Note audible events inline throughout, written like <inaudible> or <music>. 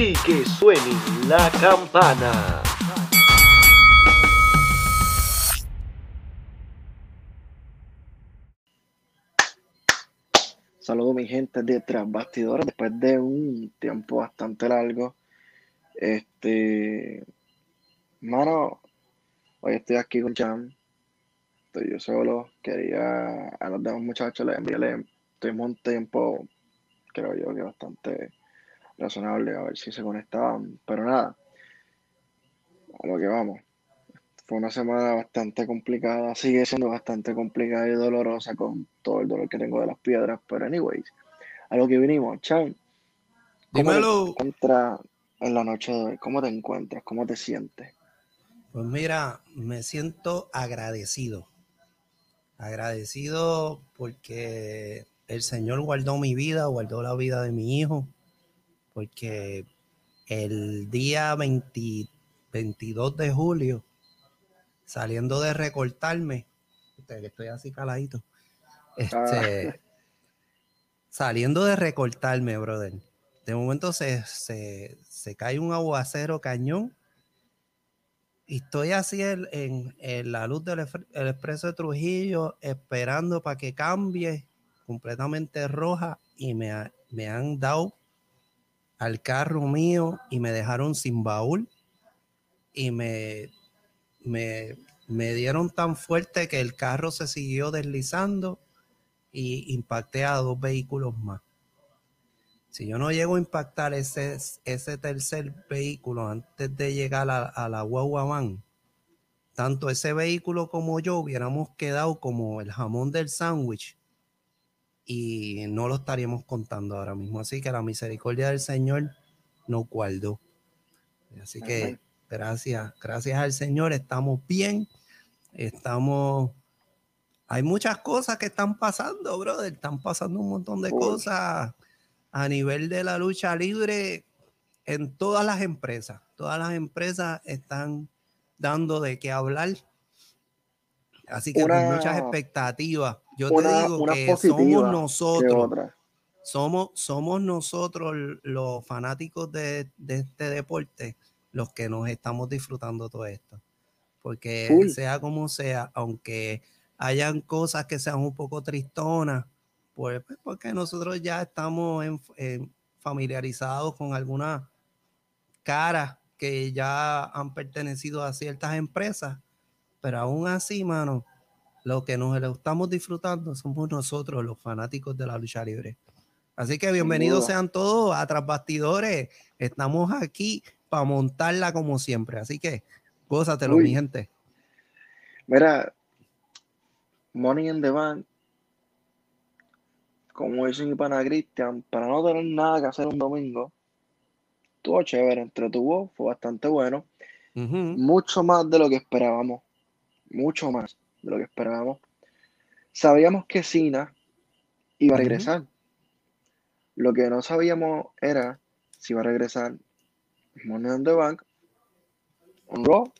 y que suene la campana. Saludos mi gente de Tras después de un tiempo bastante largo. Este, mano, hoy estoy aquí con Chan. Estoy yo solo. Quería a los demás muchachos les enviarle, tuvimos un tiempo, creo yo que bastante razonable, a ver si se conectaban. Pero nada, a lo que vamos. Fue una semana bastante complicada, sigue siendo bastante complicada y dolorosa con todo el dolor que tengo de las piedras. Pero, anyways, a lo que vinimos, Chan. ¿Cómo Dímelo. te encuentras en la noche de hoy? ¿Cómo te encuentras? ¿Cómo te sientes? Pues mira, me siento agradecido. Agradecido porque el Señor guardó mi vida, guardó la vida de mi hijo, porque el día 20 22 de julio, saliendo de recortarme, que estoy así caladito, este, <laughs> saliendo de recortarme, brother, de momento se, se, se cae un aguacero cañón y estoy así en, en- en la luz del el expreso de Trujillo esperando para que cambie completamente roja y me, me han dado al carro mío y me dejaron sin baúl y me, me, me dieron tan fuerte que el carro se siguió deslizando y impacté a dos vehículos más. Si yo no llego a impactar ese, ese tercer vehículo antes de llegar a, a la guagua van, tanto ese vehículo como yo hubiéramos quedado como el jamón del sándwich y no lo estaríamos contando ahora mismo. Así que la misericordia del Señor nos guardó. Así que gracias, gracias al Señor, estamos bien, estamos... Hay muchas cosas que están pasando, brother. Están pasando un montón de Uy. cosas a nivel de la lucha libre en todas las empresas. Todas las empresas están dando de qué hablar. Así que Una- con muchas expectativas. Yo te digo que somos nosotros, somos, somos nosotros los fanáticos de, de este deporte los que nos estamos disfrutando todo esto. Porque sea como sea, aunque hayan cosas que sean un poco tristonas, pues, pues, porque nosotros ya estamos en- en familiarizados con algunas caras que ya han pertenecido a ciertas empresas, pero aún así, mano, lo que nos lo estamos disfrutando somos nosotros, los fanáticos de la lucha libre. Así que bienvenidos sean todos a Tras Bastidores. Estamos aquí para montarla como siempre. Así que gózatelo, Uy. mi gente. Mira, Money in the Bank, como dice mi pana Cristian, para no tener nada que hacer un domingo, estuvo chévere, entretuvo, fue bastante bueno, mucho más de lo que esperábamos, mucho más de lo que esperábamos. Sabíamos que Cena iba a regresar. Lo que no sabíamos era si iba a regresar Money in the Bank, en Raw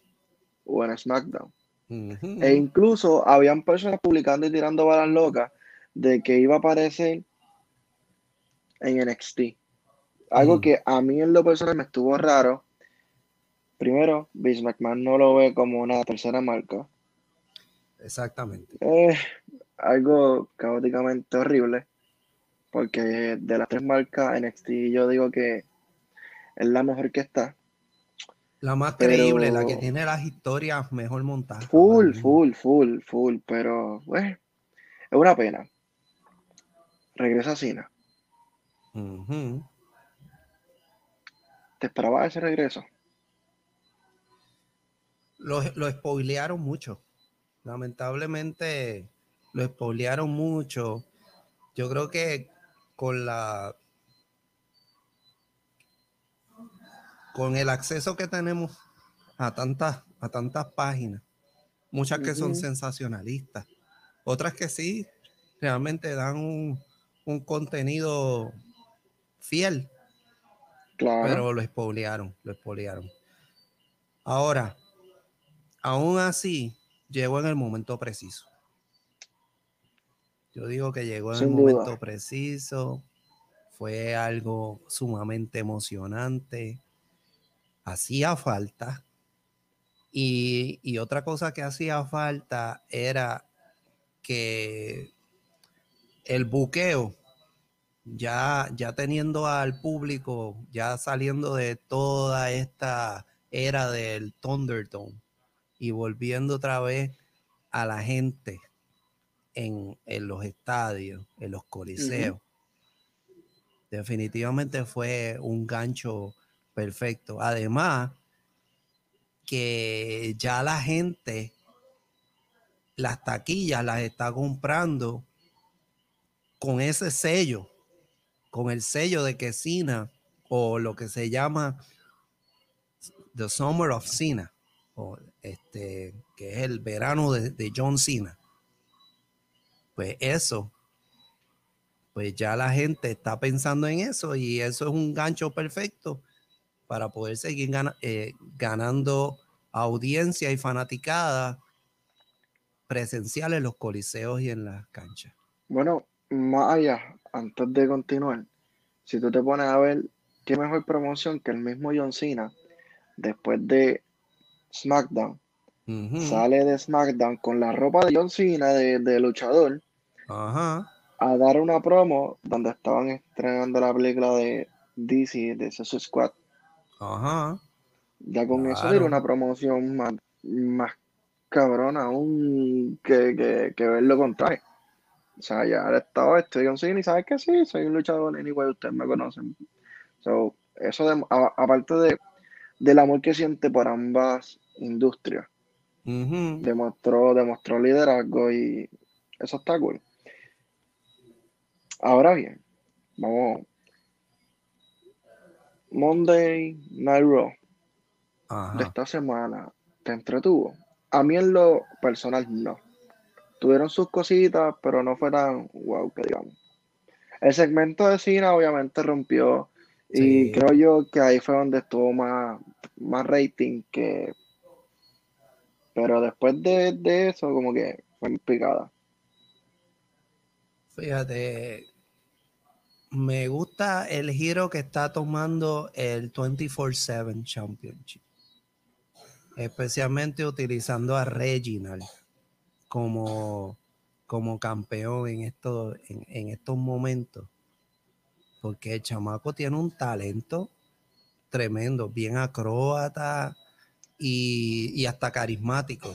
o en SmackDown. E incluso habían personas publicando y tirando balas locas de que iba a aparecer en NXT. Algo que a mí en lo personal me estuvo raro. Primero, Vince McMahon no lo ve como una tercera marca. Exactamente. Es algo caóticamente horrible. Porque de las tres marcas, NXT yo digo que es la mejor que está. La más Pero- creíble, la que tiene las historias mejor montadas. Full, full, full, full. Pero, pues, es una pena. Regresa Cena. Ujú. ¿Te esperaba ese regreso? Lo, lo spoilearon mucho. Lamentablemente lo spoilearon mucho. Yo creo que con la con el acceso que tenemos a tantas a tantas páginas, muchas que son sensacionalistas, otras que sí realmente dan un, un contenido fiel, Claro. pero lo spoilearon, lo spoilearon. Ahora, aún así, llegó en el momento preciso. Yo digo que llegó en el duda. momento preciso. fue algo sumamente emocionante. Hacía falta. Y, y otra cosa que hacía falta era que el buqueo, ya, ya teniendo al público, ya saliendo de toda esta era del Thunderdome y volviendo otra vez a la gente en, los estadios, en los coliseos. Definitivamente fue un gancho perfecto. Además, que ya la gente, las taquillas las está comprando con ese sello, con el sello de que Cena o lo que se llama The Summer of Cena, o este, que es el verano de, John Cena. Pues eso, pues ya la gente está pensando en eso y eso es un gancho perfecto para poder seguir eh, ganando audiencia y fanaticada presencial en los coliseos y en las canchas. Bueno, más allá, antes de continuar, si tú te pones a ver qué mejor promoción que el mismo John Cena, después de SmackDown, sale de SmackDown con la ropa de John Cena de, luchador a dar una promo donde estaban estrenando la película de DC, de Suicide Squad. Ya con eso era una promoción más, más cabrona aún que, que, que ver lo contrario. O sea, ya estado estoy con cine y sabes que sí, soy un luchador anyway, ustedes me conocen. So, eso aparte de, del amor que siente por ambas industrias, demostró, demostró liderazgo y eso está cool. Ahora bien, vamos. Monday Night Raw de esta semana, ¿te entretuvo? A mí en lo personal no tuvieron sus cositas, pero no fue tan wow que digamos. El segmento de cine obviamente rompió y creo yo que ahí fue donde estuvo más, más rating que... Pero después de, eso como que fue picada. Fíjate, me gusta el giro que está tomando el 24/7 Championship, especialmente utilizando a Reginald como, como campeón en, esto, en, estos momentos. Porque el chamaco tiene un talento tremendo, bien acróbata y, hasta carismático.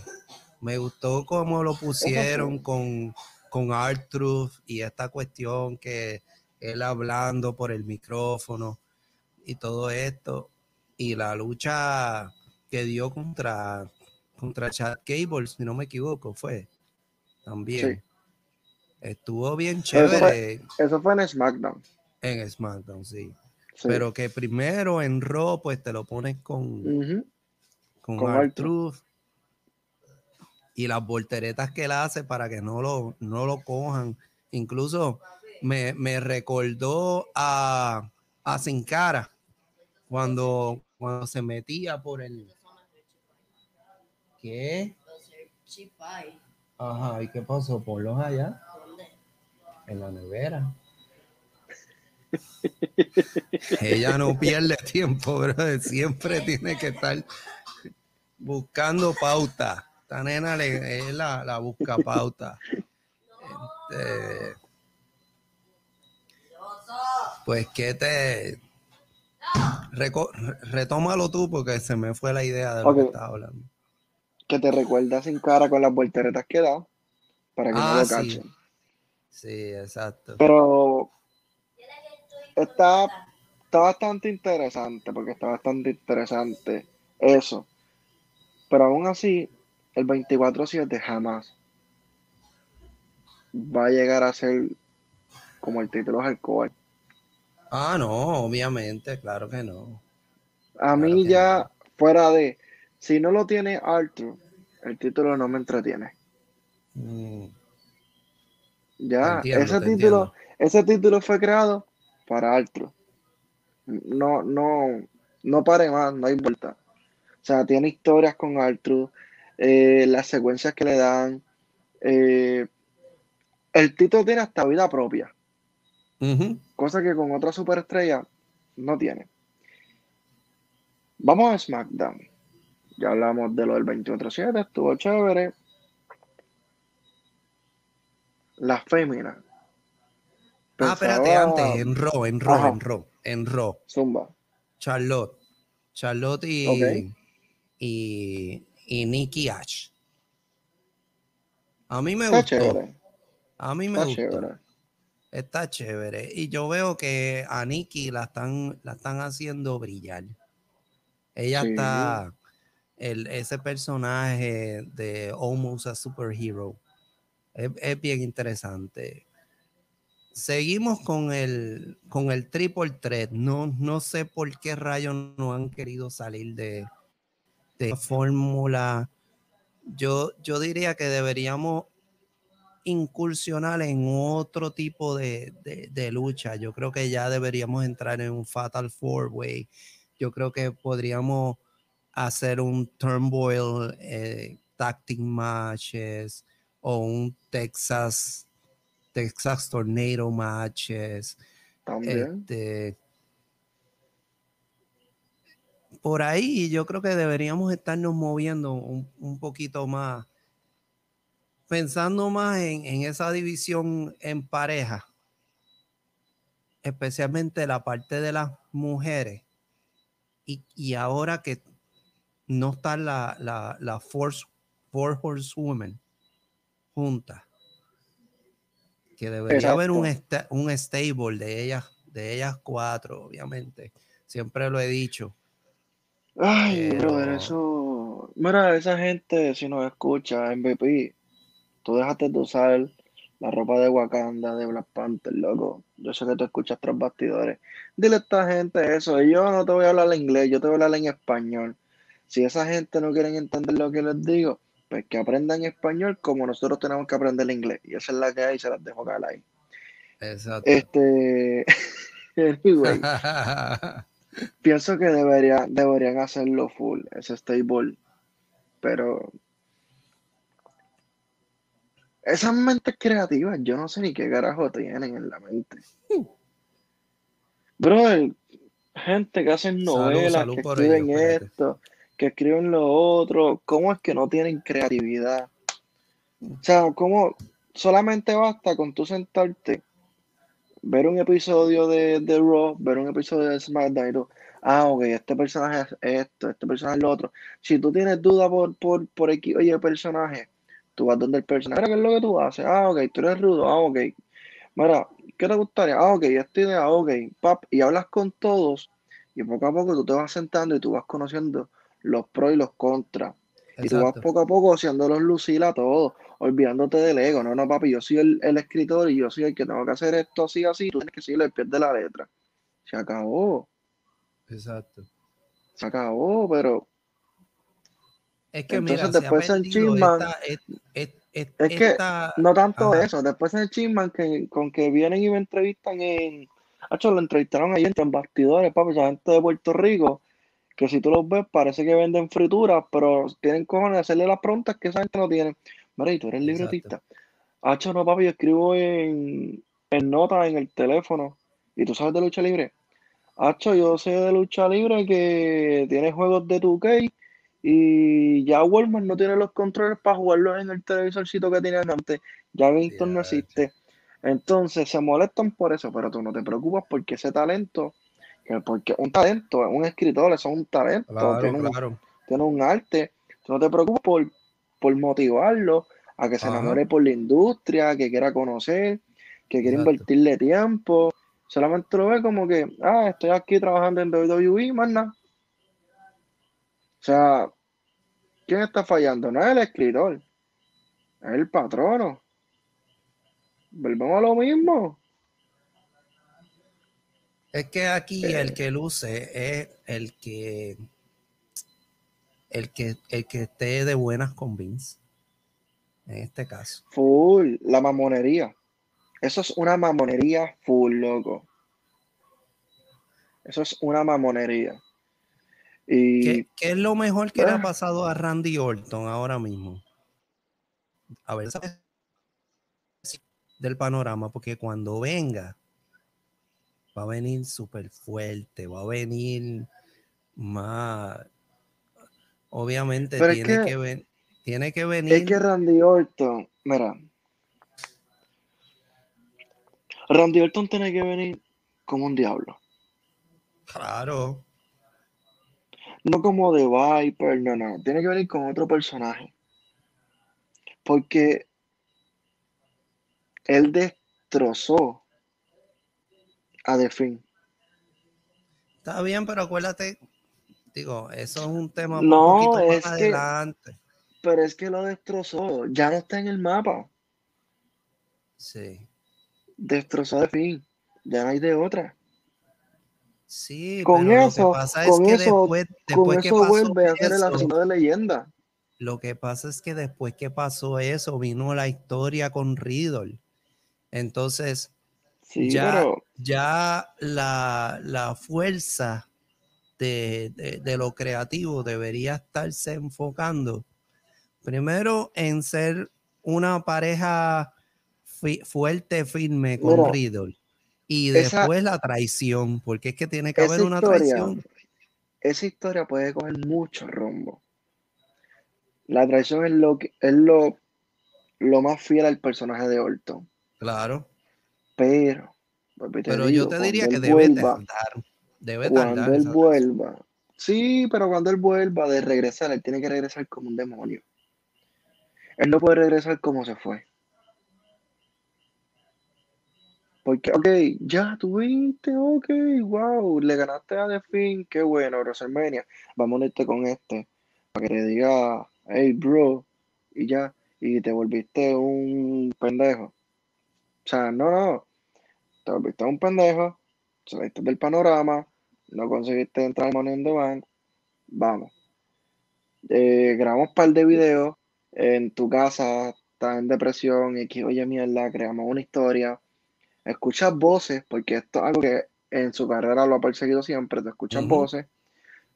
Me gustó cómo lo pusieron con, con Artruth y esta cuestión que él hablando por el micrófono y todo esto. Y la lucha que dio contra contra Chad Cable, si no me equivoco, fue también. Estuvo bien chévere. Eso fue, en SmackDown. En SmackDown, sí. Pero que primero en Raw, pues te lo pones con, con, con. Y las volteretas que él hace para que no lo, no lo cojan. Incluso me, me recordó a, a Sin Cara cuando, cuando se metía por el, ¿Qué? Ajá, ¿y qué pasó? ¿Ponlos allá? ¿Dónde? En la nevera. <laughs> Ella no pierde tiempo, bro. Siempre tiene que estar buscando pauta. Esta nena le, es la, la busca pauta. Este, pues que te retómalo tú porque se me fue la idea de lo que estaba hablando que te recuerda sin cara con las volteretas que da para que no lo ah, cachen. Sí. exacto. Pero está, está bastante interesante, porque está bastante interesante eso. Pero aún así, el 24-7 jamás va a llegar a ser como el título hardcore. Ah, no, obviamente, claro que no. A mí ya, fuera de si no lo tiene Arthur, el título no me entretiene. Mm. Ya, ese título, ese título fue creado para Arthur. No, no, no pare más, no hay vuelta. O sea, tiene historias con Arthur, eh, las secuencias que le dan. Eh, el título tiene hasta vida propia. Cosa que con otra superestrella no tiene. Vamos a SmackDown. Ya hablamos de lo del 24-7, estuvo chévere. Las féminas. Ah, espérate, Pensaba- antes, en Raw, en Raw, Ajá. en Raw, en Raw. Zumba. Charlotte. Charlotte y. y, y Nikki Ash. A mí me Está gustó. chévere. A mí me Está gustó. chévere. Está chévere. Y yo veo que a Nikki la están, la están haciendo brillar. Ella Sí. está. El, ese personaje de Almost a Superhero es, es bien interesante. Seguimos con el, con el triple threat. No, no sé por qué rayos no han querido salir de la fórmula. Yo, yo diría que deberíamos incursionar en otro tipo de, de- de lucha. Yo creo que ya deberíamos entrar en un Fatal Four Way. Yo creo que podríamos hacer un Turnbull eh, Tactic Matches o un Texas Texas Tornado Matches. También. Este, por ahí yo creo que deberíamos estarnos moviendo un, un poquito más, pensando más en, en esa división en pareja, especialmente la parte de las mujeres. Y, y ahora que no está la, la, la Force, Four Horsewomen juntas, que debería haber un, un stable de ellas, de ellas cuatro, obviamente. Siempre lo he dicho. Ay, Pero- brother, eso. Mira, esa gente, si nos escucha, MVP, tú dejaste de usar la ropa de Wakanda, de Black Panther, loco. Yo sé que tú escuchas tras bastidores. Dile a esta gente eso. y Yo no te voy a hablar en inglés, yo te voy a hablar en español. Si esa gente no quiere entender lo que les digo, pues que aprendan español como nosotros tenemos que aprender inglés. Y esa es la que hay, se las dejo caer ahí. Exacto. Este. <laughs> Anyway. <laughs> Pienso que debería, deberían hacerlo full, ese stable. Pero esas mentes creativas, yo no sé ni qué carajo tienen en la mente. Brother, gente que hacen novelas, salud que escriben esto, que escriben lo otro, ¿cómo es que no tienen creatividad? O sea, ¿cómo solamente basta con tú sentarte, ver un episodio de, de Raw, ver un episodio de SmackDown y tú, ah, ok, este personaje es esto, este personaje es lo otro. Si tú tienes duda por, por, por X, oye, personaje, tú vas donde el personaje, mira, ¿qué es lo que tú haces? Ah, ok, tú eres rudo, ah, ok. Mira, ¿qué te gustaría? Ah, ok, esta idea, ok, pap, y hablas con todos y poco a poco tú te vas sentando y tú vas conociendo los pros y los contras. Y tú vas poco a poco haciéndolos lucir a todos, olvidándote del ego. No, no, papi, yo soy el, el escritor y yo soy el que tengo que hacer esto así, así. Tú tienes que seguirle el pie de la letra. Se acabó, Exacto. se acabó, pero Es que Entonces, mira, después en Chisman- es- es- es- Es que esta- no tanto Ajá. eso. Después en el Chisman, que, con que vienen y me entrevistan en. Hacho, lo entrevistaron ahí en bastidores, papi, esa gente de Puerto Rico, que si tú los ves, parece que venden frituras, pero tienen cojones de hacerle las preguntas que esa gente no tiene. Mira, y tú eres libretista. Hacho, no, papi, yo escribo en, en notas en el teléfono. ¿Y tú sabes de lucha libre? Hacho, yo sé de lucha libre que tiene juegos de 2K y ya Walmart no tiene los controles para jugarlos en el televisorcito que tenían antes. Ya Gameston no Ya, existe. Entonces se molestan por eso, pero tú no te preocupas porque ese talento, que porque un talento, un escritor, eso es un talento, Claro, tiene, un, tiene un arte. Tú no te preocupas por, por motivarlo a que se Ajá. enamore por la industria, que quiera conocer, que quiera Exacto. invertirle tiempo. Solamente lo ve como que, ah, estoy aquí trabajando en WWE, más nada. O sea, ¿quién está fallando? No es el escritor, es el patrono. Volvemos a lo mismo. Es que aquí Eh. el que luce es el que el que el que esté de buenas con Vince. En este caso. Full, la mamonería. Eso es una mamonería full, loco. Eso es una mamonería. Y ¿Qué, qué es lo mejor que le Ah. ha pasado a Randy Orton ahora mismo? A ver, ¿sabes? del panorama, porque cuando venga, va a venir súper fuerte, va a venir más. Obviamente Pero es tiene que- que, ven- tiene que venir. Es que Randy Orton, mira. Randy Orton tiene que venir como un diablo. Claro, No como de Viper, no, no. Tiene que venir con otro personaje. Porque él destrozó a The Finn. está bien, pero acuérdate, digo, eso es un tema No, un poquito más que- adelante. Pero es que lo destrozó. Ya no está en el mapa. Sí, Destrozó a The Finn. Ya no hay de otra. sí, Con pero eso- lo que pasa con es que eso- después, Con que eso pasó vuelve a ser el eso, asesino de leyenda. Lo que pasa es que después que pasó eso, vino la historia con Riddle. Entonces, Sí, ya, pero ya la, la fuerza de, de- de lo creativo debería estarse enfocando primero en ser una pareja fi- fuerte, firme con Mira, Riddle. Y esa- después la traición, porque es que tiene que haber una historia, traición. esa historia puede coger mucho rumbo. La traición es lo que es lo, lo más fiel al personaje de Orton. Claro. Pero, Pero digo, yo te diría que debe vuelva. Debe cuando tardar. él vuelva. Sí, pero cuando él vuelva de regresar, él tiene que regresar como un demonio. Él no puede regresar como se fue. Porque, ok, ya tuviste, ok, wow, le ganaste a The Finn, qué bueno, WrestleMania. Vamos a unirte con este, para que te diga, hey, bro, y ya, y te volviste un pendejo. O sea, no, no, te volviste un pendejo, saliste del panorama, no conseguiste entrar al Money in the Bank, vamos. Eh, grabamos un par de videos en tu casa, estás en depresión y que, oye, mierda, creamos una historia. Escuchas voces, porque esto es algo que en su carrera lo ha perseguido siempre. Te escuchas voces,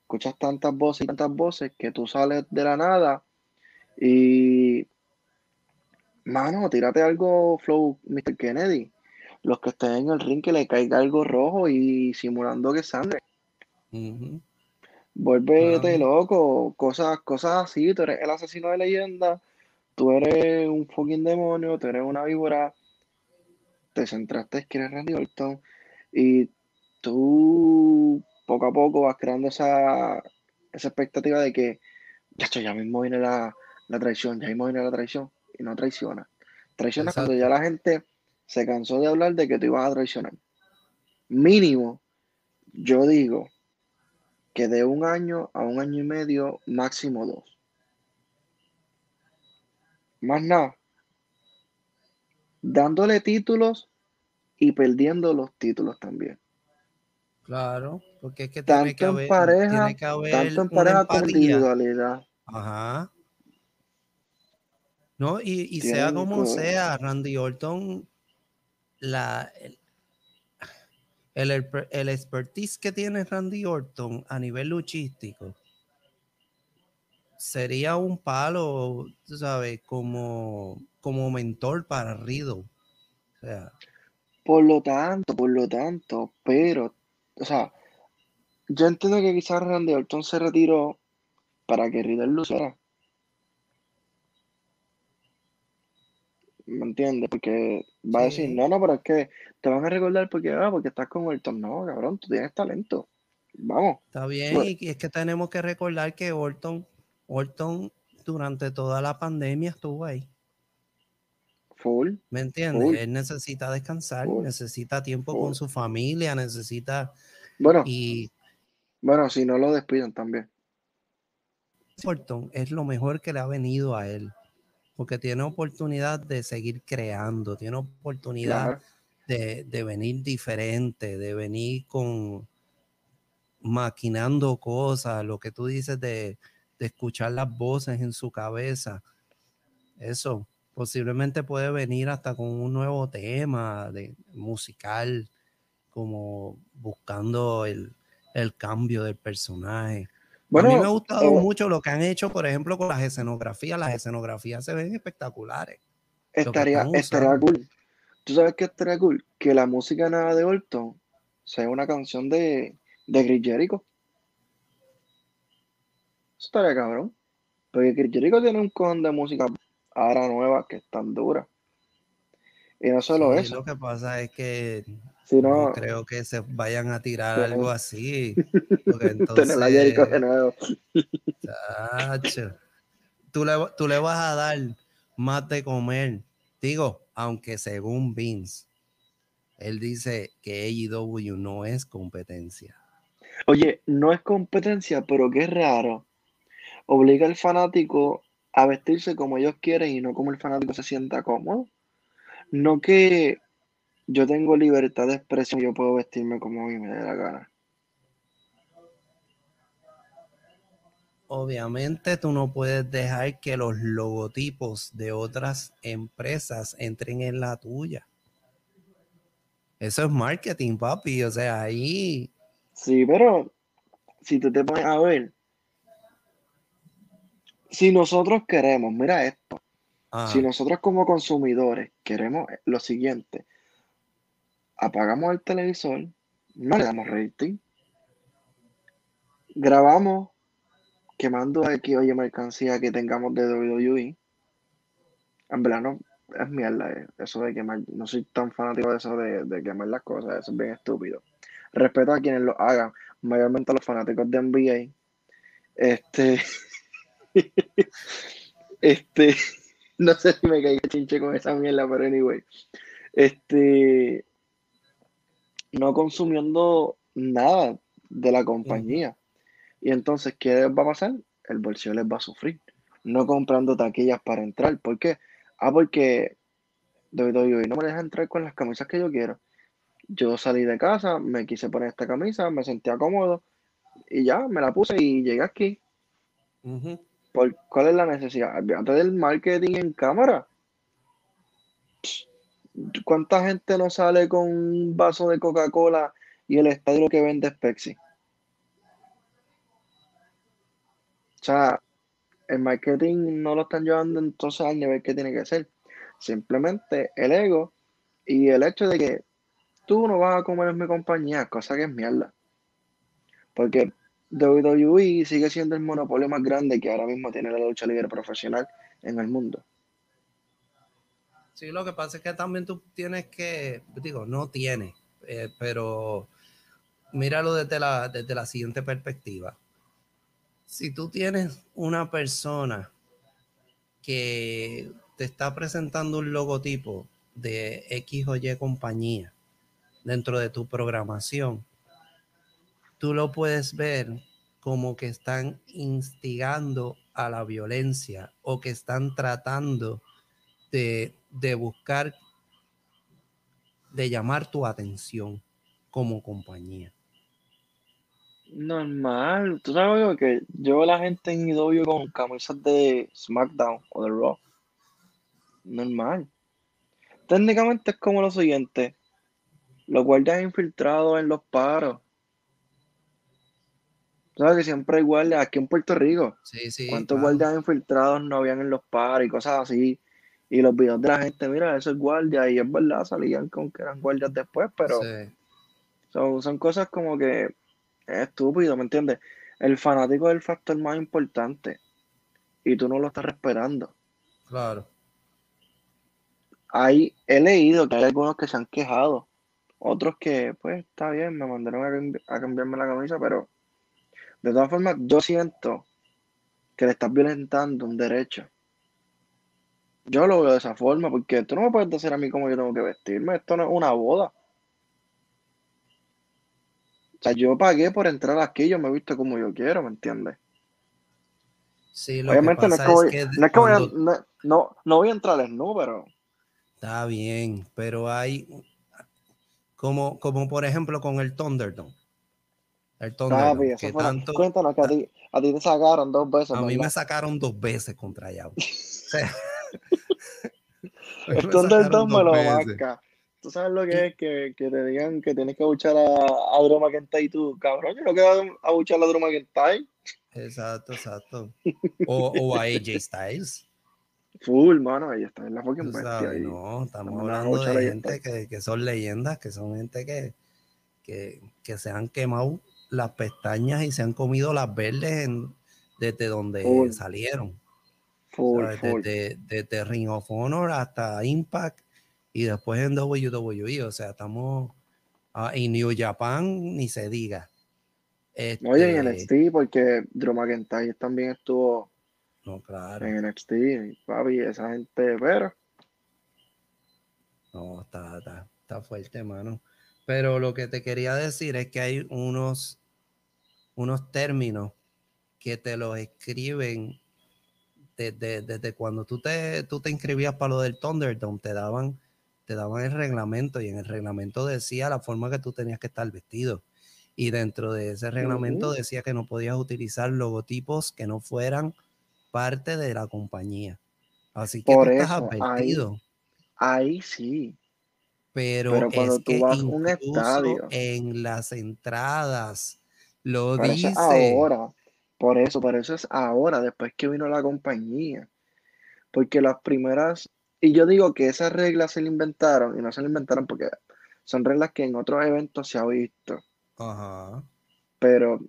escuchas tantas voces y tantas voces que tú sales de la nada y, mano, tírate algo flow Mr. Kennedy. Los que estén en el ring que le caiga algo rojo y simulando que es sangre. Ujú. Vuélvete Claro. loco, cosas, cosas así, tú eres el asesino de leyenda, tú eres un fucking demonio, tú eres una víbora, te centraste que eres Randy Orton y tú poco a poco vas creando esa, esa expectativa de que ya, ya mismo viene la, la traición, ya mismo viene la traición y no traiciona. Traiciona cuando Exacto. ya la gente se cansó de hablar de que tú ibas a traicionar. Mínimo, yo digo que de un año a un año y medio, máximo dos. Más nada. Dándole títulos y perdiendo los títulos también. Claro, porque es que tiene que Tanto en haber, pareja, tiene que haber tanto en pareja como individualidad. Ajá. No, y, y sea como sea, Randy Orton, la, el, el, el- expertise que tiene Randy Orton a nivel luchístico sería un palo, tú sabes, como, como mentor para Riddle. O sea, Por lo tanto, por lo tanto, pero, o sea, yo entiendo que quizás Randy Orton se retiró para que Riddle luciera. ¿Me entiendes? Porque va a decir, no, no, pero es que te van a recordar porque, ah, porque estás con Orton. No, cabrón, tú tienes talento. Vamos, está bien, Bueno. y es que tenemos que recordar que Orton, Orton durante toda la pandemia estuvo ahí. full. ¿Me entiendes? Full. Él necesita descansar, Full. necesita tiempo Full. con su familia, necesita Bueno, y bueno, si no lo despiden también. Orton es lo mejor que le ha venido a él, porque tiene oportunidad de seguir creando, tiene oportunidad Claro. de, de venir diferente, de venir con maquinando cosas, lo que tú dices de, de escuchar las voces en su cabeza. Eso posiblemente puede venir hasta con un nuevo tema de musical, como buscando el, el cambio del personaje. Bueno, a mí me ha gustado eh, mucho lo que han hecho, por ejemplo, con las escenografías. Las escenografías se ven espectaculares. estaría, estaría cool. ¿Tú sabes qué estaría cool? Que la música nada de Orton sea una canción de, de Chris Jericho. Eso estaría cabrón. Porque Chris Jericho tiene un con de música ahora nueva que es tan dura. Y no solo Sí, eso. Lo que pasa es que Si no no, creo que se vayan a tirar Sí. algo así. Porque <laughs> Jericho de entonces, nuevo. chacho, tú le, tú le vas a dar más de comer. Digo, aunque según Vince, él dice que AEW no es competencia. Oye, no es competencia, pero qué raro. Obliga al fanático a vestirse como ellos quieren y no como el fanático se sienta cómodo. No que yo tengo libertad de expresión, yo puedo vestirme como a mí me dé la gana. Obviamente tú no puedes dejar que los logotipos de otras empresas entren en la tuya. Eso es marketing, papi. O sea, ahí Sí, pero si tú te pones a ver, si nosotros queremos, mira esto, ah, si nosotros como consumidores queremos lo siguiente, apagamos el televisor, no le damos rating, grabamos quemando aquí, oye, mercancía que tengamos de WWE. En verdad no es mierda eh, eso de quemar, no soy tan fanático de eso de, de quemar las cosas, eso es bien estúpido. Respeto a quienes lo hagan, mayormente a los fanáticos de NBA. Este, <laughs> este, <laughs> no sé si me caí chinche con esa mierda, pero anyway. Este, no consumiendo nada de la compañía. Y entonces, ¿qué les va a pasar? El bolsillo les va a sufrir. No comprando taquillas para entrar. ¿Por qué? Ah, porque WWE no me deja entrar con las camisas que yo quiero. Yo salí de casa, me quise poner esta camisa, me sentía cómodo y ya, me la puse y llegué aquí. ¿Por cuál es la necesidad? Olvídate del marketing en cámara. ¿Cuánta gente no sale con un vaso de Coca-Cola y el estadio que vende es Pepsi? O sea, el marketing no lo están llevando entonces al nivel que tiene que ser. Simplemente el ego y el hecho de que tú no vas a comer en mi compañía, cosa que es mierda. Porque WWE sigue siendo el monopolio más grande que ahora mismo tiene la lucha libre profesional en el mundo. Sí, lo que pasa es que también tú tienes que, digo, no tienes, eh, pero míralo desde la, desde la siguiente perspectiva. Si tú tienes una persona que te está presentando un logotipo de X o Y compañía dentro de tu programación, tú lo puedes ver como que están instigando a la violencia o que están tratando de, de buscar, de llamar tu atención como compañía. Normal, tú sabes algo? que yo veo a la gente en IW con camisas de SmackDown o de Raw. Normal. Técnicamente es como lo siguiente. Los guardias infiltrados en los paros. Tú sabes que siempre hay guardias aquí en Puerto Rico. Sí, sí. ¿Cuántos claro. guardias infiltrados no habían en los paros y cosas así? Y los videos de la gente, mira, eso es guardia. Y es verdad, salían con que eran guardias después, pero Sí. son, son cosas como que es estúpido, ¿me entiendes? El fanático es el factor más importante y tú no lo estás respetando. Claro. Hay, he leído que hay algunos que se han quejado, otros que, pues, está bien, me mandaron a, cambi- a cambiarme la camisa, pero de todas formas, yo siento que le estás violentando un derecho. Yo lo veo de esa forma, porque tú no me puedes decir a mí cómo yo tengo que vestirme, esto no es una boda. O sea, yo pagué por entrar aquí, yo me he visto como yo quiero, ¿me entiendes? Sí, lo Obviamente que no es pasa que voy, es que no, es que voy a- no, no, no voy a entrar no, pero Está bien, pero hay como, como por ejemplo con el Thunderdome. El Thunderdome, que fue tanto cuéntanos que a ti, a ti te sacaron dos veces, a mí me sacaron dos veces contra Yao. <laughs> O sea, a mí me lo marca. ¿Tú sabes lo que es que, que te digan que tienes que abuchar a, a Drew McIntyre tú, cabrón, yo no quiero abuchar a Drew McIntyre? Exacto, exacto. O, o a AJ Styles. Full, mano, ahí está, es la fucking bestia ahí. no, estamos hablando de de gente que, que son leyendas, que son gente que, que, que se han quemado las pestañas y se han comido las verdes en, desde donde Full. salieron. Full, full. Desde, desde Ring of Honor hasta Impact y después en WWE. O sea, estamos. ah, y New Japan ni se diga. Oye, en Este, NXT, porque Drew McIntyre también estuvo No, claro. en NXT, papi, esa gente, pero No, está, está, está fuerte, mano. Pero lo que te quería decir es que hay unos, unos términos que te los escriben desde, cuando tú te, tú te inscribías para lo del Thunderdome, te daban, te daban el reglamento y en el reglamento decía la forma que tú tenías que estar vestido. Y dentro de ese reglamento decía que no podías utilizar logotipos que no fueran parte de la compañía. Así que Por tú estás eso, ahí- advertido. ahí sí. Pero, Pero cuando es tú que vas un estadio. en las entradas lo dice. ahora. Por eso, por eso es ahora, después que vino la compañía. Porque las primeras, y yo digo que esas reglas se le inventaron, y no se le inventaron porque son reglas que en otros eventos se ha visto. Ajá. Pero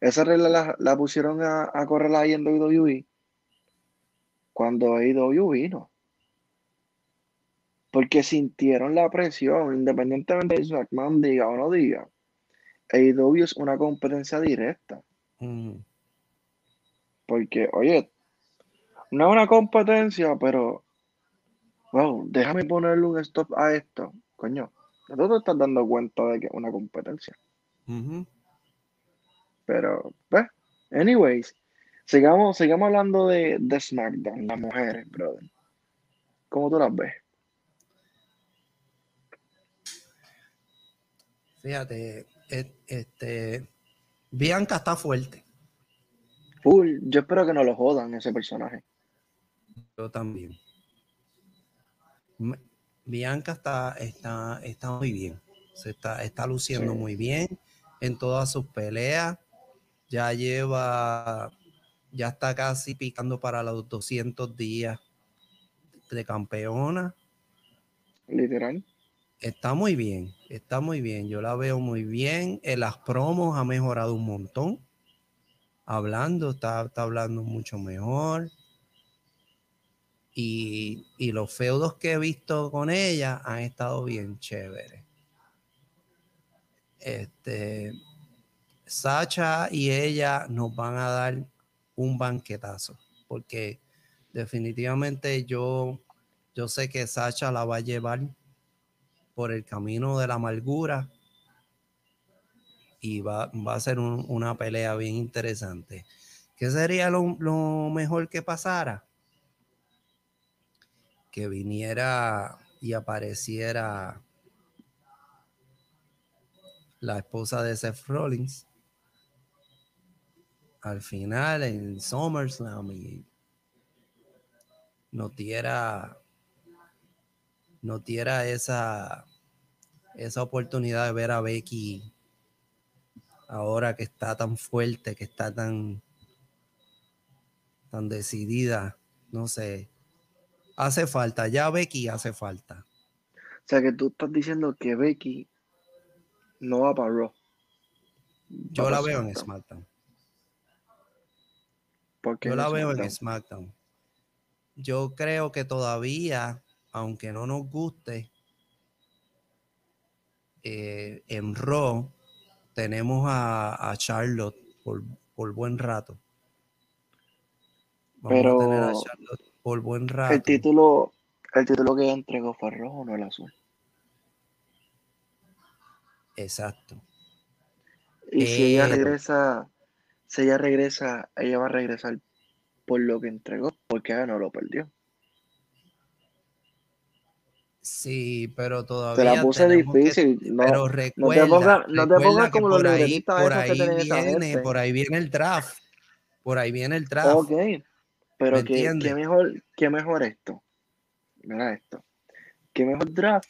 esas reglas las la pusieron a, a correr ahí en WWE cuando AEW vino. Porque sintieron la presión, independientemente de si McMahon diga o no diga. AEW es una competencia directa. Mm, Porque, oye, no es una competencia, pero, wow, déjame ponerle un stop a esto. Coño, no te estás dando cuenta de que es una competencia. Pero, pues, anyways, sigamos, sigamos hablando de, de SmackDown, las mujeres, brother. ¿Cómo tú las ves? Fíjate, et- este, Bianca está fuerte. Full, yo espero que no lo jodan ese personaje. Yo también. Bianca está, está, está muy bien. Se está, está luciendo Sí. muy bien en todas sus peleas. Ya lleva, ya está casi picando para los 200 días de campeona. Literal. Está muy bien, está muy bien. Yo la veo muy bien. En las promos ha mejorado un montón. Hablando, está, está hablando mucho mejor. Y, y los feudos que he visto con ella han estado bien chéveres. Este, Sacha y ella nos van a dar un banquetazo. Porque definitivamente yo, yo sé que Sacha la va a llevar por el camino de la amargura y va, va a ser un- una pelea bien interesante. ¿Qué sería lo, lo mejor que pasara? Que viniera y apareciera la esposa de Seth Rollins al final en SummerSlam y nos diera esa, esa oportunidad de ver a Becky ahora que está tan fuerte, que está tan, tan decidida, no sé. Hace falta, ya Becky hace falta. O sea que tú estás diciendo que Becky no va para Raw. Yo la veo en SmackDown. ¿Por qué Yo la veo en SmackDown? SmackDown. Yo creo que todavía, aunque no nos guste, eh, en Raw tenemos a, a Charlotte por, por buen rato. Vamos a tener a Pero Charlotte por buen el rato. título, el título que ella entregó fue rojo, no el azul. Exacto. Y si ella Pero- regresa, si ella regresa, ella va a regresar por lo que entregó, porque ella no lo perdió. Sí, pero Te todavía la puse que- difícil. no, pero no recuerda, te pongas, no te pongas como los ahí, por que ahí viene, por ahí viene el draft. Por ahí viene el draft. Ok, pero ¿Me que, entiendes? qué mejor, qué mejor esto. Mira esto. Qué mejor draft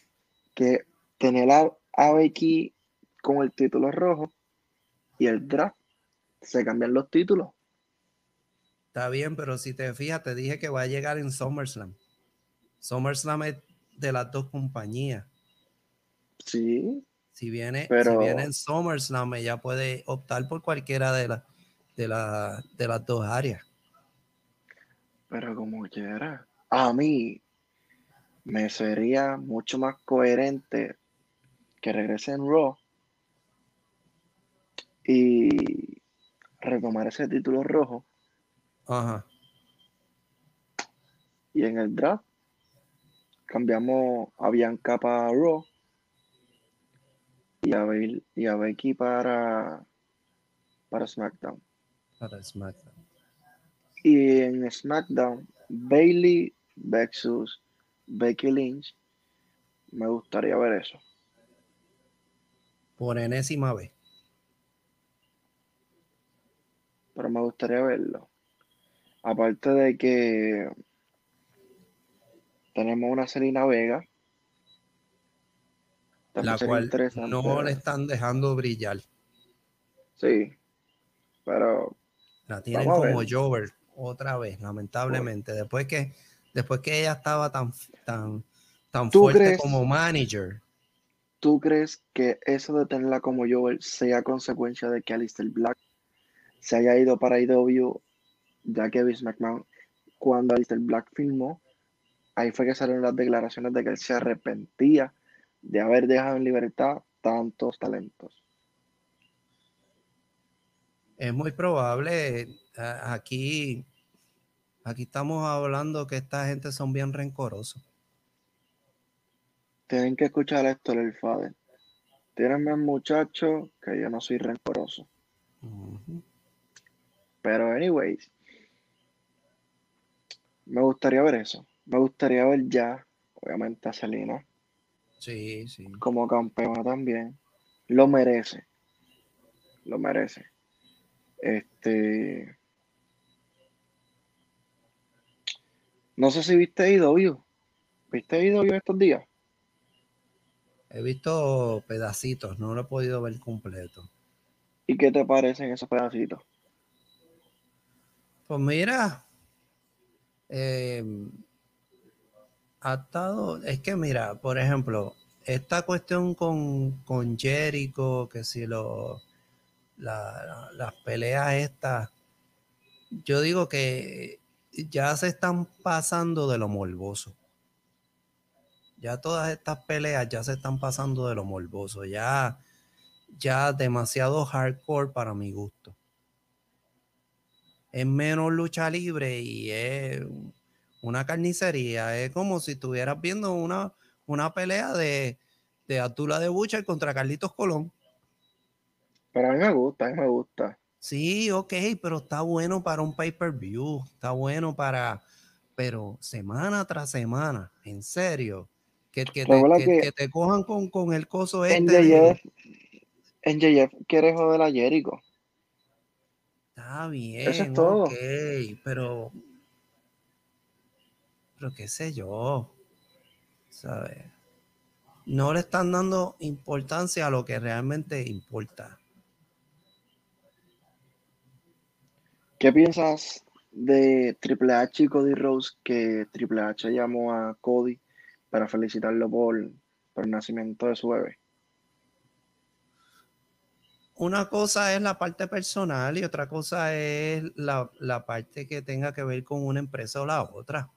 que tener a, a Becky con el título rojo y el draft se cambian los títulos. Está bien, pero si te fijas, te dije que va a llegar en SummerSlam. SummerSlam es de las dos compañías. Sí, Si viene, si Pero- viene en SummerSlam, ella puede optar por cualquiera de, las de, la- de las dos áreas. Pero como quiera, a mí me sería mucho más coherente que regrese en Raw y retomar ese título rojo Ajá. y en el draft cambiamos a Bianca para Raw y a, Bail- y a Becky para, para SmackDown. Para SmackDown. Y en SmackDown, Bailey versus Becky Lynch. Me gustaría ver eso. Por enésima vez. pero me gustaría verlo. Aparte de que tenemos una Selena Vega. La cual no le están dejando brillar. Sí, pero La tienen como ver. Jover otra vez, lamentablemente. Después que, después que ella estaba tan, tan, tan ¿Tú fuerte crees? como manager. ¿tú crees que eso de tenerla como Joel sea consecuencia de que Alistair Black se haya ido para IW, ya que Vince McMahon, cuando Alistair Black filmó, ahí fue que salieron las declaraciones de que él se arrepentía de haber dejado en libertad tantos talentos? Es muy probable. Aquí, aquí estamos hablando que esta gente son bien rencorosos. Tienen que escuchar esto, el Fader. Tírenme muchacho que yo no soy rencoroso. Pero, anyways, me gustaría ver eso. Me gustaría ver ya, obviamente, a Selena Sí, sí. como campeona también. Lo merece. Lo merece. Este. No sé si viste IW. ¿Viste IW estos días? He visto pedacitos, no lo he podido ver completo. ¿Y qué te parecen esos pedacitos? Pues mira, eh, ha estado, es que mira, por ejemplo, esta cuestión con, con Jericho, que si lo, la- las peleas estas, yo digo que ya se están pasando de lo morboso. Ya todas estas peleas ya se están pasando de lo morboso, ya, ya demasiado hardcore para mi gusto es menos lucha libre y es una carnicería. Es como si estuvieras viendo una, una pelea de, de Abdullah de Butcher contra Carlitos Colón. Pero a mí me gusta, a mí me gusta. Sí, ok, pero está bueno para un pay-per-view. Está bueno para. Pero semana tras semana, en serio. Que, que, te, que- que- que te cojan con, con el coso este. de- JF, en JF quiere joder a Jericho. Está bien, Eso es todo. ok, pero. Pero qué sé yo. ¿Sabes? No le están dando importancia a lo que realmente importa. ¿Qué piensas de Triple H y Cody Rose que Triple H llamó a Cody para felicitarlo por, por el nacimiento de su bebé? Una cosa es la parte personal y otra cosa es la, la parte que tenga que ver con una empresa o la otra.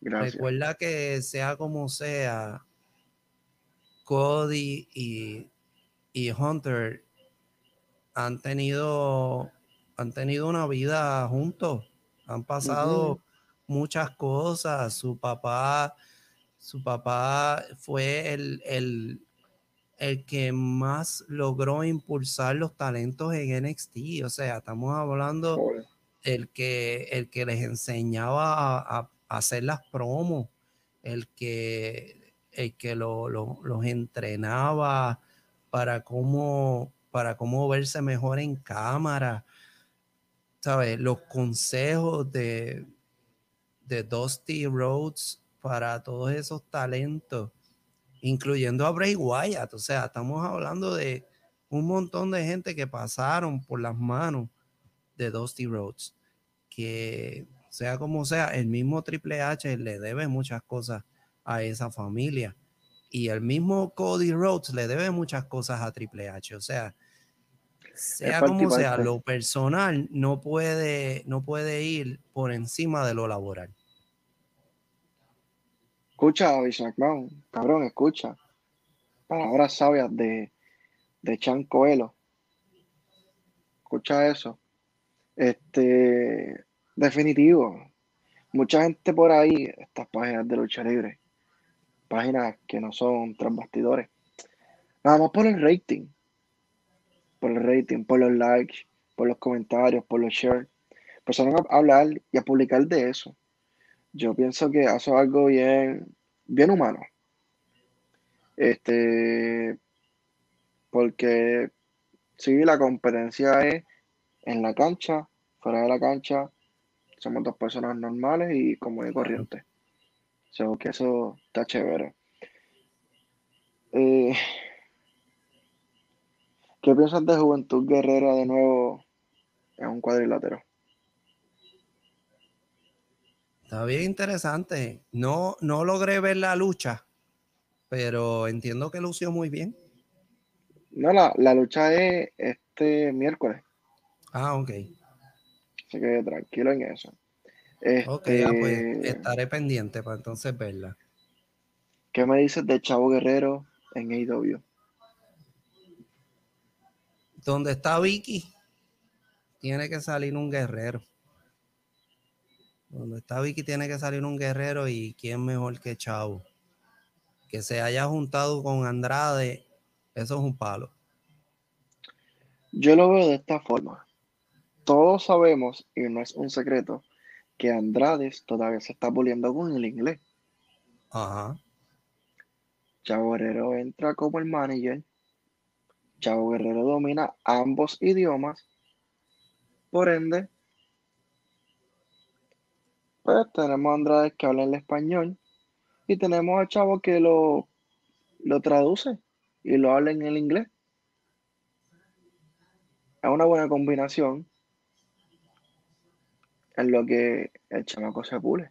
Gracias. Recuerda que sea como sea, Cody y, y Hunter han tenido, han tenido una vida juntos, han pasado muchas cosas. Su papá, su papá fue el, el, el que más logró impulsar los talentos en NXT. O sea, estamos hablando el que, el que les enseñaba a hacer las promos, el que, el que lo- lo- los entrenaba para cómo, para cómo verse mejor en cámara. ¿Sabes? Los consejos de, de Dusty Rhodes para todos esos talentos, incluyendo a Bray Wyatt. O sea, estamos hablando de un montón de gente que pasaron por las manos de Dusty Rhodes, que sea como sea, el mismo Triple H le debe muchas cosas a esa familia. Y el mismo Cody Rhodes le debe muchas cosas a Triple H. O sea, sea como sea, lo personal no puede, no puede ir por encima de lo laboral. Escucha, Vince cabrón, escucha. Palabras sabias de, de Chan Coelho. Escucha eso. Este, definitivo. Mucha gente por ahí, estas páginas de lucha libre, páginas que no son transbastidores, nada más por el rating, por el rating, por los likes, por los comentarios, por los shares, empezaron a hablar y a publicar de eso. Yo pienso que hace algo bien, bien humano. Este, porque sí, la competencia es en la cancha, fuera de la cancha, somos dos personas normales y como de corriente. So, que eso está chévere. Eh, ¿Qué piensas de Juventud Guerrera de nuevo en un cuadrilátero? Está bien interesante. No, no logré ver la lucha, pero entiendo que lució muy bien. No, la, la lucha es este miércoles. Ah, ok. Así que tranquilo en eso. ok, pues este, estaré pendiente para entonces verla. ¿Qué me dices de Chavo Guerrero en AEW? Donde está Vicky, tiene que salir un guerrero. Donde está Vicky tiene que salir un guerrero y quién mejor que Chavo. Que se haya juntado con Andrade, eso es un palo. Yo lo veo de esta forma. Todos sabemos, y no es un secreto, que Andrade todavía se está puliendo con el inglés. Ajá. Chavo Guerrero entra como el manager Chavo Guerrero domina ambos idiomas. Por ende, pues tenemos a Andrade que habla el español y tenemos a Chavo que lo, lo traduce y lo habla en el inglés. Es una buena combinación en lo que el chamaco se pule.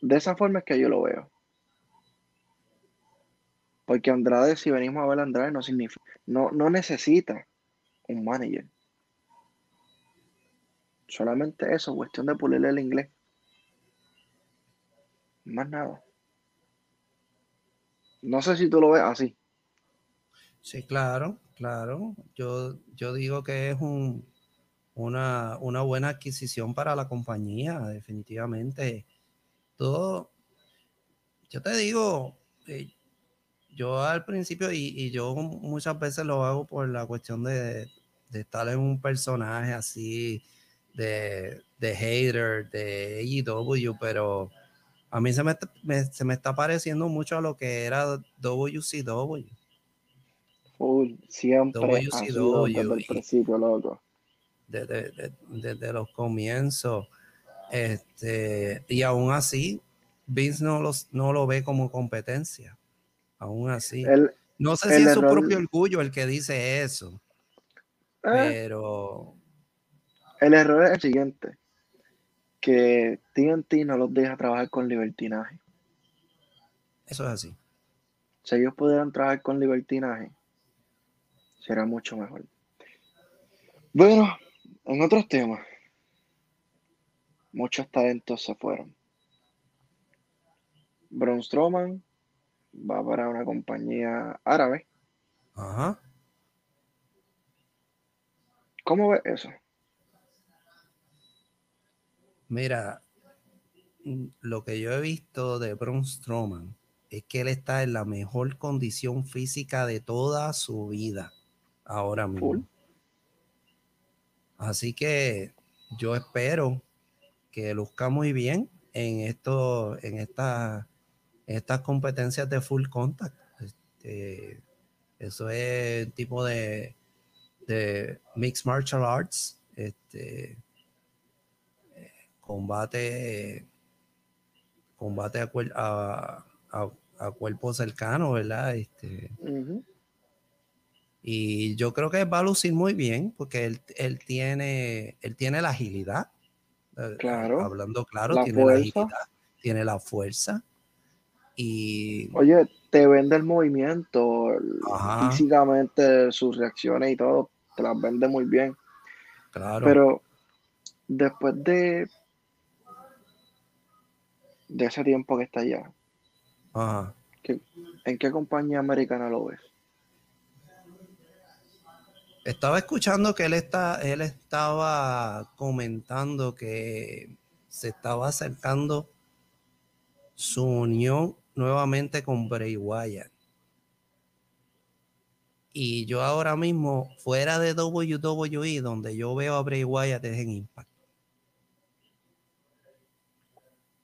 De esa forma es que yo lo veo. Porque Andrade, si venimos a ver a Andrade, no significa, no, no necesita un manager. Solamente eso, cuestión de pulirle el inglés. Más nada. No sé si tú lo ves así. Sí, claro, claro. Yo, yo digo que es un, una, una buena adquisición para la compañía, definitivamente. Todo, yo te digo, eh, yo al principio, y, yo muchas veces lo hago por la cuestión de, estar en un personaje así de, de hater, de AEW, pero a mí se me, se me está pareciendo mucho a lo que era WCW. Full, siempre WCW, desde el principio, loco. Desde, los comienzos. Este, y aún así, Vince no, los, no lo ve como competencia aún así. no sé si es su propio orgullo el que dice eso, ah. pero... El error es el siguiente, que TNT no los deja trabajar con libertinaje. Eso es así. Si ellos pudieran trabajar con libertinaje, será mucho mejor. Bueno, en otros temas, muchos talentos se fueron. Braun Strowman va para una compañía árabe. Ajá. ¿Cómo ves eso? Mira, lo que yo he visto de Braun Strowman es que él está en la mejor condición física de toda su vida ahora mismo. Así que yo espero que luzca muy bien en esto, en esta estas competencias de full contact. Este, eso es tipo de, de mixed martial arts, este, combate, combate a, a, cuerpo cercano, ¿verdad? Este, Y yo creo que va a lucir muy bien porque él, tiene, él tiene la agilidad. Eh, claro. Hablando claro, tiene la agilidad, tiene la fuerza Y Oye, te vende el movimiento, Ajá. físicamente, sus reacciones y todo, te las vende muy bien. claro, Pero después de, de ese tiempo que está allá, ajá. ¿en qué compañía americana lo ves? Estaba escuchando que él, está, él estaba comentando que se estaba acercando su unión nuevamente con Bray Wyatt. Y yo ahora mismo, fuera de WWE, donde yo veo a Bray Wyatt es en Impact.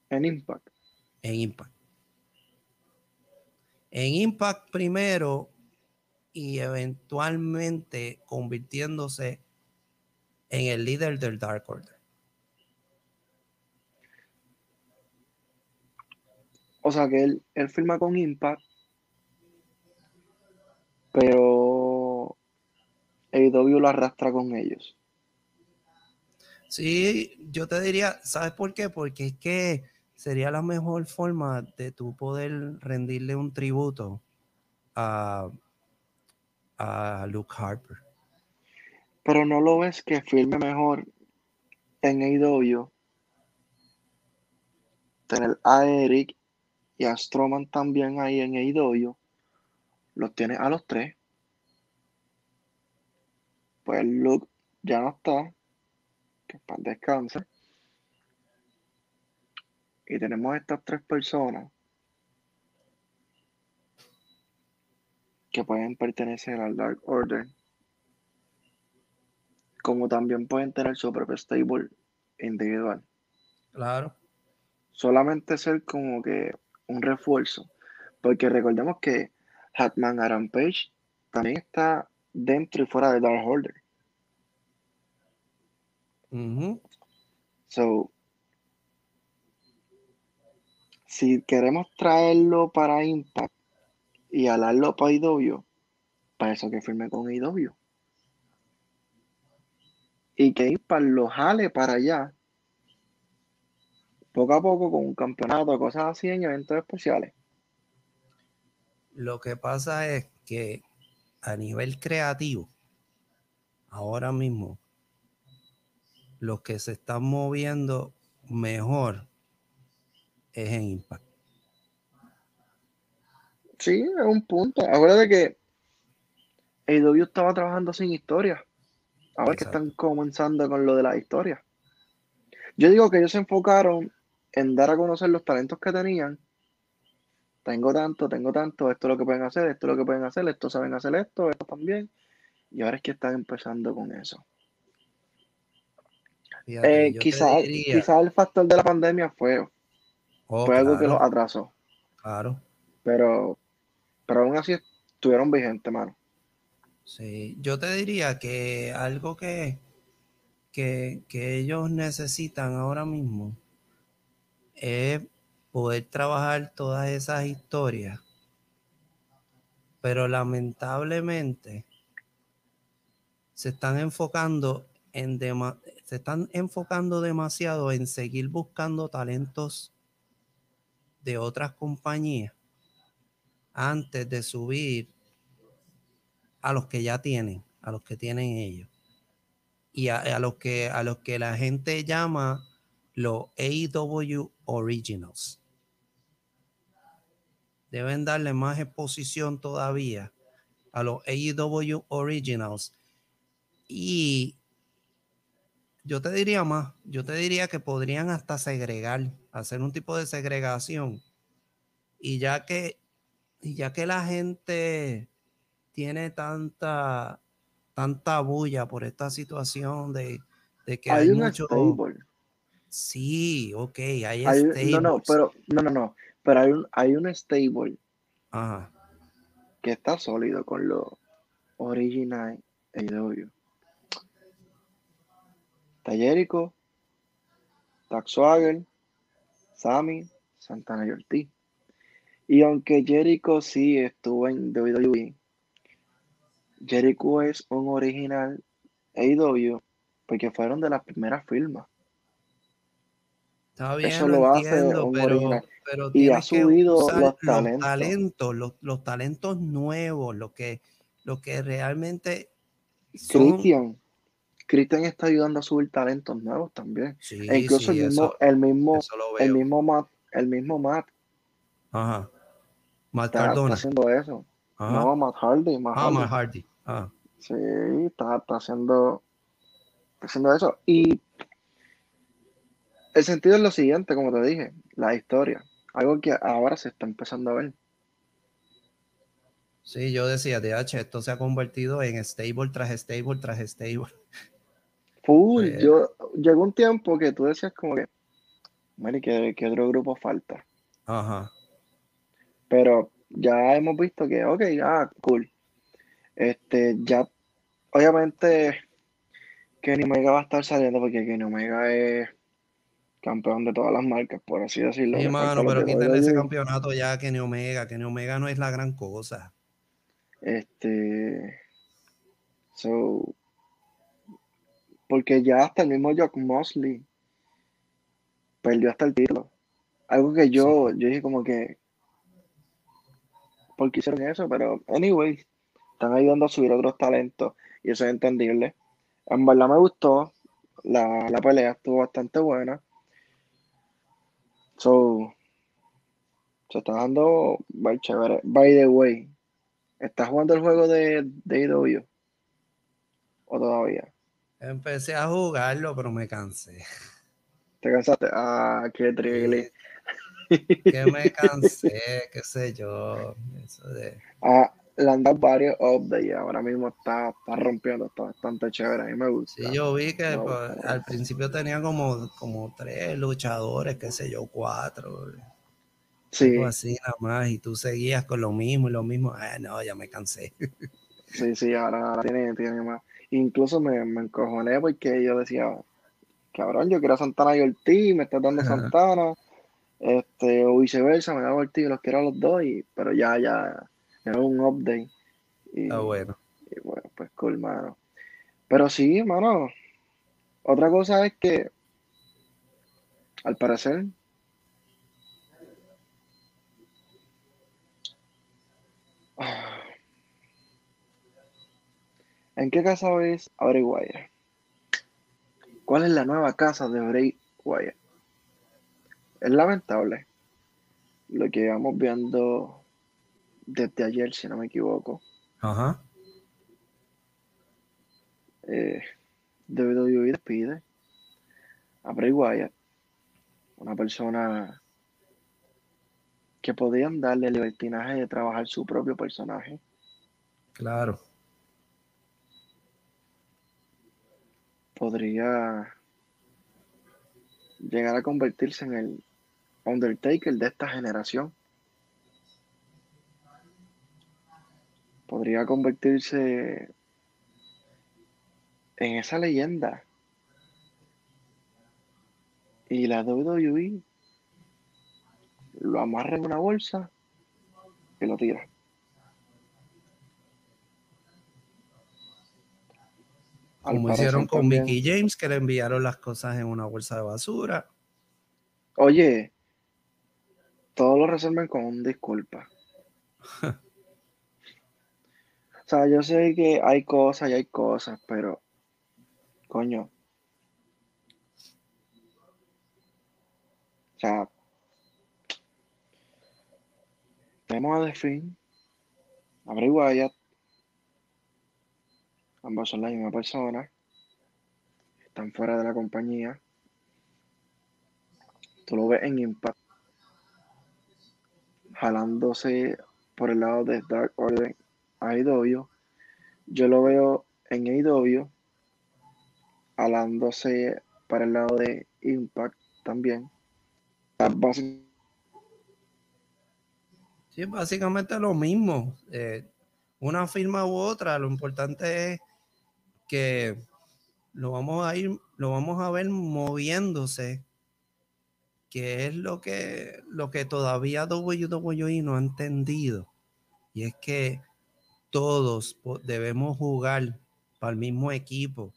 En Impact. En Impact. En Impact primero y eventualmente convirtiéndose en el líder del Dark Order. O sea que él, él firma con Impact, pero AEW lo arrastra con ellos. Sí, yo te diría, ¿sabes por qué? Porque es que sería la mejor forma de tú poder rendirle un tributo a, a Luke Harper. Pero no lo ves que firme mejor en AEW. Tener a Eric y a Strowman también ahí en AEW. Los tiene a los tres. Pues Luke ya no está. Que para descanse. Y tenemos estas tres personas que pueden pertenecer al Dark Order como también pueden tener su propio stable individual. Claro, Solamente ser como que un refuerzo. Porque recordemos que Hatman Adam Page también está dentro y fuera de Dark Order. Ujú, So, si queremos traerlo para Impact y alarlo para IW, para eso que firme con IW. Y que Impact lo jale para allá, poco a poco con un campeonato, cosas así en eventos especiales. Lo que pasa es que a nivel creativo, ahora mismo, los que se están moviendo mejor es en Impact. Sí, es un punto. Acuérdate que AEW estaba trabajando sin historia. Ahora que Exacto. están comenzando con lo de la historia. Yo digo que ellos se enfocaron en dar a conocer los talentos que tenían. Tengo tanto, tengo tanto, esto es lo que pueden hacer, esto es lo que pueden hacer, esto saben hacer esto, esto también. Y ahora es que están empezando con eso. Eh, quizás quizá el factor de la pandemia fue, Oh, fue algo que los atrasó. claro. Pero, pero aún así estuvieron vigentes, mano. Sí, yo te diría que algo que, que, que ellos necesitan ahora mismo es poder trabajar todas esas historias, pero lamentablemente se están enfocando en se están enfocando demasiado en seguir buscando talentos de otras compañías antes de subir a los que ya tienen, a los que tienen ellos. Y a, los que a los que la gente llama los AEW Originals. Deben darle más exposición todavía a los AEW Originals. Y yo te diría más, yo te diría que podrían hasta segregar, hacer un tipo de segregación. Y ya que, y ya que la gente tiene tanta, tanta bulla por esta situación de, de que hay, Hay un mucho. stable. Sí, ok, hay, Hay un- no, no, pero no, no, no. Pero hay un, hay un stable Ajá, que está sólido con los original AEW. Está Jericho, Tax Sammy, Santana y Ortiz. Y aunque Jericho sí estuvo en WWE, Jericho es un original AEW porque fueron de las primeras firmas. Está bien, Eso lo, lo hace un pero, original. pero Y ha subido los talentos. talentos, los, los talentos nuevos, lo que, lo que realmente son. Cristian, Cristian está ayudando a subir talentos nuevos también. Sí, E incluso sí, el mismo, eso, el mismo, el mismo Matt, el mismo Matt Ajá. Matt está, está Cardona. haciendo eso. Ajá. No, Matt Hardy, Matt ah, Hardy. Matt Hardy. Ah, Sí, está, está haciendo, está haciendo eso. Y el sentido es lo siguiente, como te dije, la historia. Algo que ahora se está empezando a ver. sí, yo decía, DH, esto se ha convertido en stable tras stable tras stable. Full, Eh. yo, llegó un tiempo que tú decías como que, Mari, ¿qué, qué otro grupo falta? Ajá. Pero ya hemos visto que, ok, ah, cool. Este, ya, obviamente, Kenny Omega va a estar saliendo porque Kenny Omega es campeón de todas las marcas, por así decirlo. Sí, Le mano, falta lo pero quítale ese campeonato ya a Kenny Omega. Kenny Omega no es la gran cosa. Este, so, porque ya hasta el mismo Jock Mosley perdió hasta el título. Algo que yo, yo dije como que, ¿por qué hicieron eso? Pero, anyway, están ayudando a subir otros talentos y eso es entendible. En verdad me gustó, la, la pelea estuvo bastante buena. So, se está dando muy chévere. By the way, ¿estás jugando el juego de, de AEW? ¿O todavía? Empecé a jugarlo, pero me cansé. ¿Te cansaste? Ah, qué triste. Que <laughs> me cansé, qué sé yo. Eso de... Ah, le han dado varios updates y ahora mismo está, está rompiendo, está bastante chévere. A mí me gusta. Sí, yo vi que No, pues, no. al principio tenía como, como tres luchadores, qué sé yo, cuatro. Sí, algo así nada más. Y tú seguías con lo mismo y lo mismo. Ah, no, ya me cansé. sí, sí, ahora, ahora tiene, tiene más. Incluso me, me encojoné porque yo decía, cabrón, yo quiero a Santana y Ortiz, me estás dando Ajá. Santana, este, o viceversa, me da y los quiero a los dos, y, pero ya, ya, era un update. Y, Está bueno. y bueno, pues cool, mano. Pero sí, mano, otra cosa es que, al parecer, <sighs> ¿En qué casa ves a Bray Wyatt? ¿Cuál es la nueva casa de Bray Wyatt? Es lamentable lo que vamos viendo desde ayer, si no me equivoco. Ajá. Eh, WWE despide a Bray Wyatt, una persona que podían darle el libertinaje de trabajar su propio personaje. Claro. podría llegar a convertirse en el Undertaker de esta generación. Podría convertirse en esa leyenda. Y la WWE lo amarra en una bolsa y lo tira. Como hicieron con Mickey James, que le enviaron las cosas en una bolsa de basura. Oye, todo lo resuelven con un disculpa. O sea, yo sé que hay cosas y hay cosas, pero coño. O sea, tenemos a The Fiend, a Bray Wyatt, ambos son la misma persona, están fuera de la compañía. Tú lo ves en Impact, jalándose por el lado de Dark Order a AEW. Yo lo veo en AEW, jalándose para el lado de Impact también. Ah, Sí, básicamente lo mismo. Eh, una firma u otra, lo importante es que lo vamos a ir, lo vamos a ver moviéndose, que es lo que, lo que todavía WWE no ha entendido. Y es que todos debemos jugar para el mismo equipo.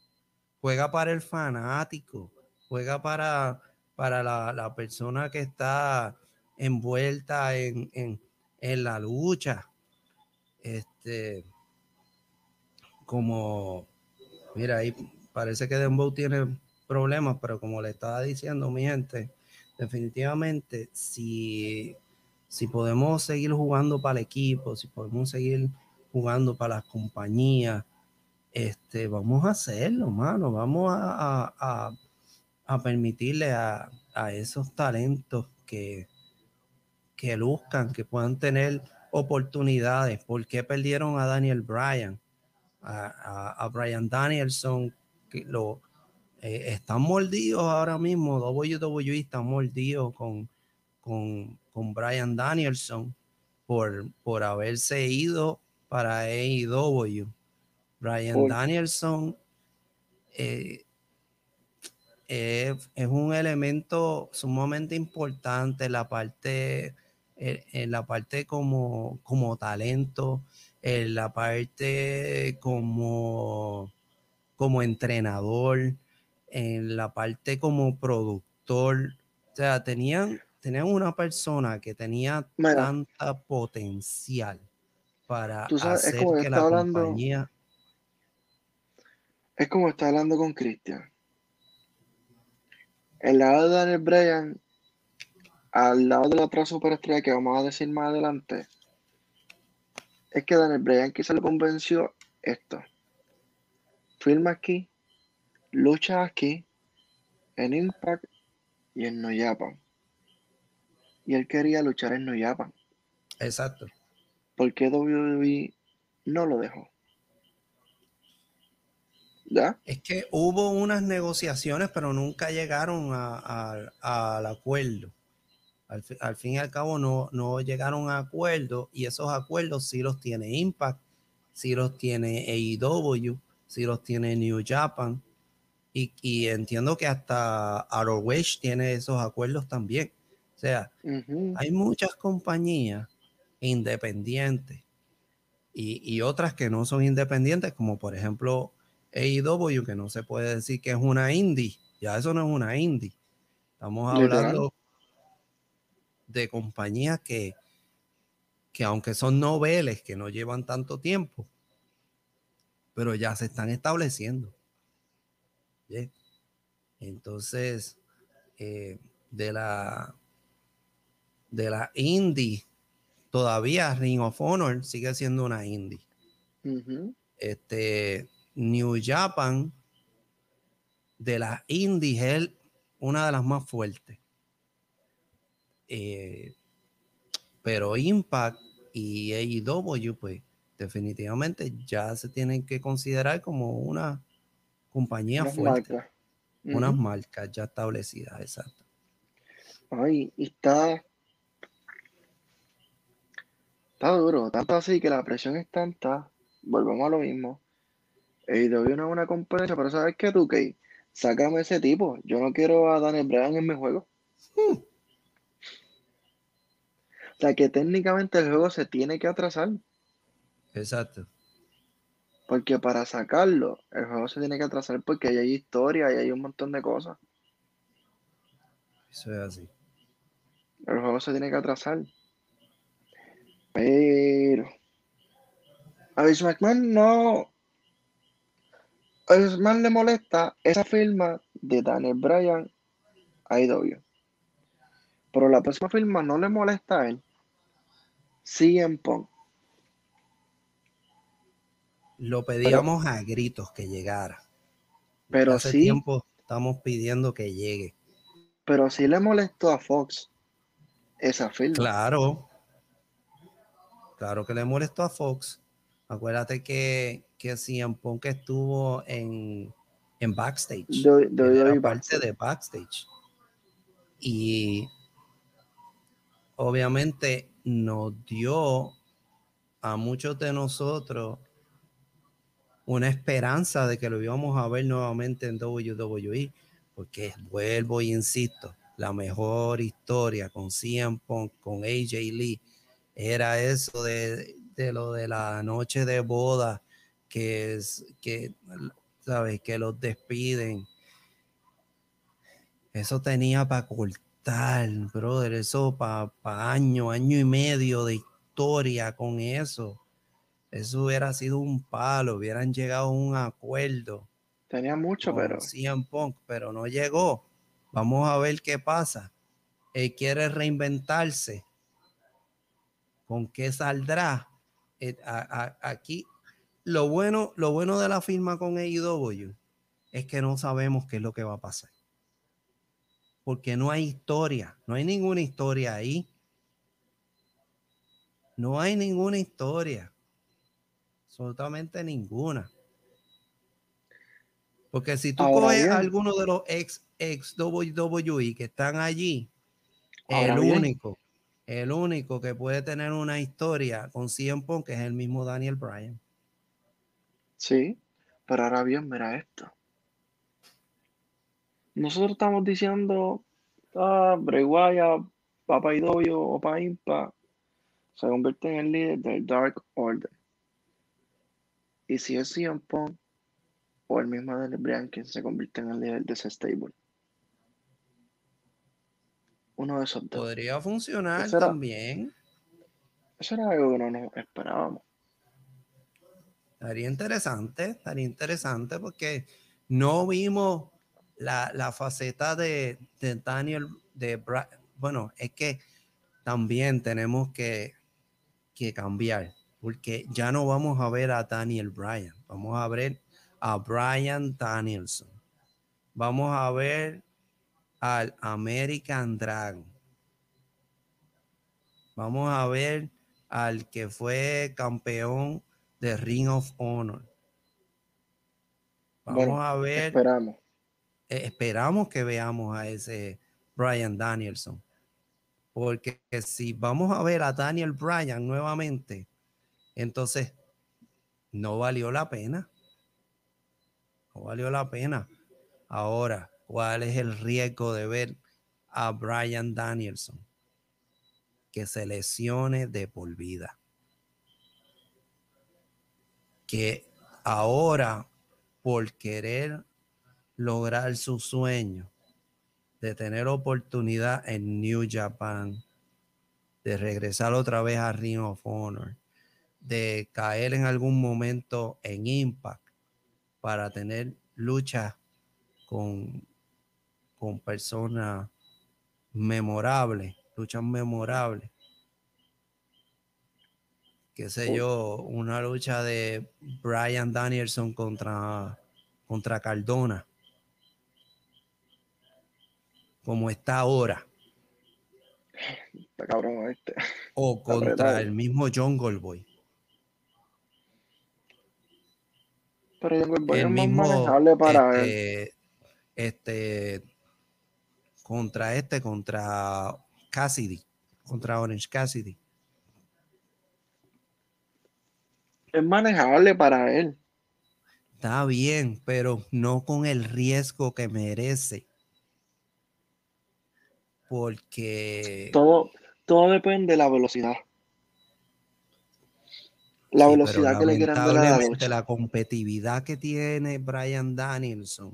Juega para el fanático, juega para, para la, persona que está envuelta en, en, la lucha. Este, como, mira, ahí parece que Dembow tiene problemas, pero como le estaba diciendo mi gente, definitivamente si, si podemos seguir jugando para el equipo, si podemos seguir jugando para las compañías, este, vamos a hacerlo, mano, vamos a, a, permitirle a, esos talentos que, que luzcan, que puedan tener oportunidades. ¿Por qué perdieron a Daniel Bryan? A, Brian Danielson, que lo eh, están mordidos ahora mismo. WWE está mordido con, con, con Brian Danielson por, por haberse ido para AEW. Brian Danielson eh, es, un elemento sumamente importante en la parte, en, la parte como, como talento, en la parte como, como entrenador, en la parte como productor. O sea, tenían, tenían una persona que tenía tanta potencial para hacer que la compañía es como está hablando con Christian. El lado de Daniel Bryan, al lado de la otra superestrella que vamos a decir más adelante, es que Daniel Bryan quizá le convenció esto. Filma aquí, lucha aquí, en Impact y en No Japan. Y él quería luchar en No Japan. Exacto. ¿Por qué WWE no lo dejó? Es que hubo unas negociaciones, pero nunca llegaron al acuerdo. Al, fin y al cabo no, no llegaron a acuerdo y esos acuerdos sí los tiene Impact, sí los tiene AEW, sí los tiene New Japan y, entiendo que hasta ROH tiene esos acuerdos también. O sea, hay muchas compañías independientes y, y, otras que no son independientes, como por ejemplo AEW, que no se puede decir que es una indie. Ya eso no es una indie. Estamos hablando de compañías que, que aunque son noveles, que no llevan tanto tiempo, pero ya se están estableciendo. Entonces, eh, de la de la indie, todavía Ring of Honor sigue siendo una indie. Este New Japan de las indies es una de las más fuertes. Eh, pero Impact y AEW, pues definitivamente ya se tienen que considerar como una compañía fuerte. Unas marcas ya establecidas, exacto. Ay, está. Está duro, tanto así que la presión es tanta. Volvemos a lo mismo AEW no es una competencia, pero ¿sabes qué, tú, Key? Sácame ese tipo. Yo no quiero a Daniel Bryan en mi juego. Hmm. O sea, que técnicamente el juego se tiene que atrasar. Exacto. Porque para sacarlo, el juego se tiene que atrasar porque ahí hay historia y hay un montón de cosas. Eso es así. El juego se tiene que atrasar. Pero. A Vince McMahon no, a más le molesta esa firma de Daniel Bryan a IW. Pero la próxima firma no le molesta a él. CM Punk. Lo pedíamos a gritos que llegara. Pero Hace sí. tiempo estamos pidiendo que llegue. Pero sí le molestó a Fox esa firma. Claro. Claro que le molestó a Fox. Acuérdate que, que CM Punk estuvo en, en backstage. De, parte de backstage. Y obviamente nos dio a muchos de nosotros una esperanza de que lo íbamos a ver nuevamente en WWE, porque vuelvo y insisto, la mejor historia con CM con AJ Lee, era eso de, de lo de la noche de boda, que es que, ¿sabes? Que los despiden. Eso tenía para cortar, brother. Eso para año, año y medio de historia con eso. Eso hubiera sido un palo, hubieran llegado a un acuerdo. Tenía mucho, con pero CM Punk, pero no llegó. Vamos a ver qué pasa. Él quiere reinventarse. ¿Con qué saldrá? Eh, a- a- aquí, lo bueno, lo bueno de la firma con AEW es que no sabemos qué es lo que va a pasar. Porque no hay historia, no hay ninguna historia ahí. No hay ninguna historia. Absolutamente ninguna. Porque si tú Ahora coges bien. a alguno de los ex, ex WWE que están allí, Ahora el bien. único, el único que puede tener una historia con CM Punk es el mismo Daniel Bryan. sí. Pero ahora bien, mira esto. Nosotros estamos diciendo, ah, Wyatt, Papa Idoyo o Pa Impa se convierte en el líder del Dark Order. Y si es CM Punk o el mismo Daniel Bryan quien se convierte en el líder de ese stable. Uno de esos dos. Podría funcionar era- también. Eso era algo que no nos esperábamos. Estaría interesante, estaría interesante porque no vimos la, la faceta de, de Daniel, de Bra- bueno, es que también tenemos que, que cambiar, porque ya no vamos a ver a Daniel Bryan, vamos a ver a Brian Danielson, vamos a ver al American Dragon, vamos a ver al que fue campeón de Ring of Honor. Vamos Bueno, a ver, Esperamos. eh, esperamos que veamos a ese Brian Danielson. Porque si vamos a ver a Daniel Bryan nuevamente, entonces no valió la pena. No valió la pena. Ahora, ¿cuál es el riesgo de ver a Brian Danielson? Que se lesione de por vida. Que ahora, por querer lograr su sueño de tener oportunidad en New Japan, de regresar otra vez a Ring of Honor, de caer en algún momento en Impact para tener luchas con, con personas memorables, luchas memorables. Qué sé Uy. yo, una lucha de Brian Danielson contra, contra Cardona. Como está ahora. Está cabrón este. O contra el mismo John Goldboy. Pero el es más mismo manejable para él. este, este contra este contra Cassidy contra Orange Cassidy Es manejable para él. está bien pero no con el riesgo que merece porque Todo, todo depende de la velocidad. La sí, velocidad que le quieran dar a la competitividad que tiene Brian Danielson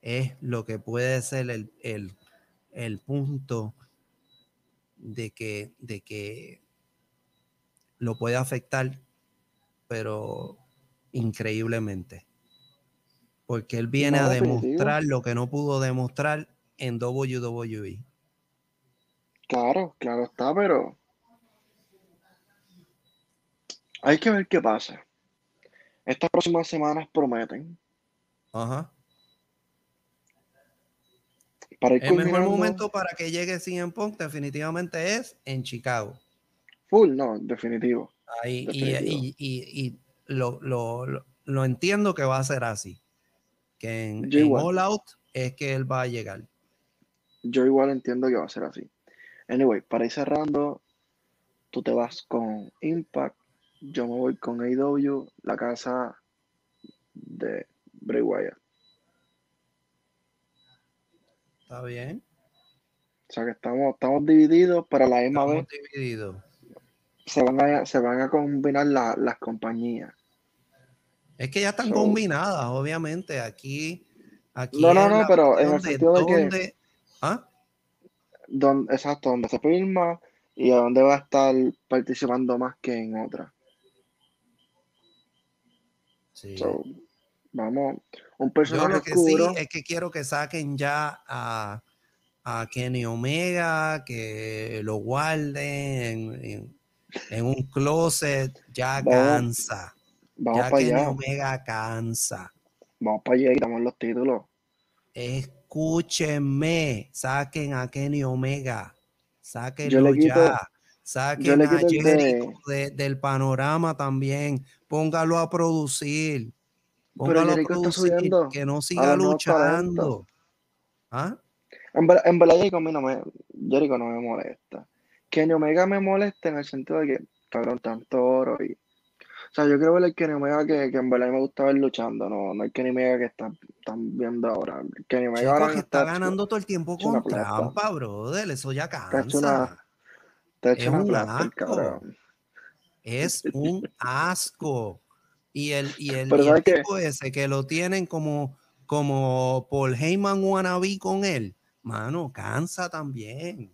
es lo que puede ser el, el, el punto de que, de que lo puede afectar, pero increíblemente. Porque él viene No, a demostrar lo que no pudo demostrar en WWE. Claro, claro está, pero hay que ver qué pasa. Estas próximas semanas prometen. Ajá. Para ir El mejor momento para que llegue CM Punk definitivamente es en Chicago. Full, no, definitivo. Ahí, y, Definitivo. y- y- y lo, lo- lo- lo entiendo que va a ser así. Que en, en. All Out es que él va a llegar. Yo igual entiendo que va a ser así. Anyway, para ir cerrando, tú te vas con Impact, yo me voy con AEW, la casa de Bray Wyatt. ¿Está bien? O sea que estamos, estamos divididos, pero a la misma Estamos vez divididos. se van a, se van a combinar la- las compañías. Es que ya están So- combinadas, obviamente. Aquí, Aquí No, no, no, pero en el cuestión de sentido de que- ¿Ah? Donde, exacto, donde se filma y a dónde va a estar participando más que en otra. Sí. So, vamos, un Yo personaje lo que sí es que quiero que saquen ya a, a Kenny Omega, que lo guarden en, en- en un closet, ya Vamos, cansa. Vamos Ya para Kenny allá, Omega cansa. vamos para allá y damos los títulos. Escúchenme, saquen a Kenny Omega, Yo sáquenlo le quito, ya, saquen le a Jericho de. de- del panorama también, póngalo a producir, Pero póngalo a Jericho está producir, subiendo que no a siga luchando. ¿Ah? En, ver- en verdad, Jericho a mí no me, Jericho no me molesta. Kenny Omega me molesta en el sentido de que, cabrón, tanto oro y. O sea, yo quiero ver el Kenny Omega que, que en verdad me gusta ver luchando, no, no el Kenny Omega que está- están viendo ahora. El Kenny Omega Chico, ahora que está está hecho, ganando todo el tiempo hecho una con trampa, brother, eso ya Está hecho una, cansa. está Es hecho una un plata el asco, cabrón. Es un asco. Y el, y el, tipo ese que lo tienen como, como Paul Heyman wannabe con él, mano, cansa también.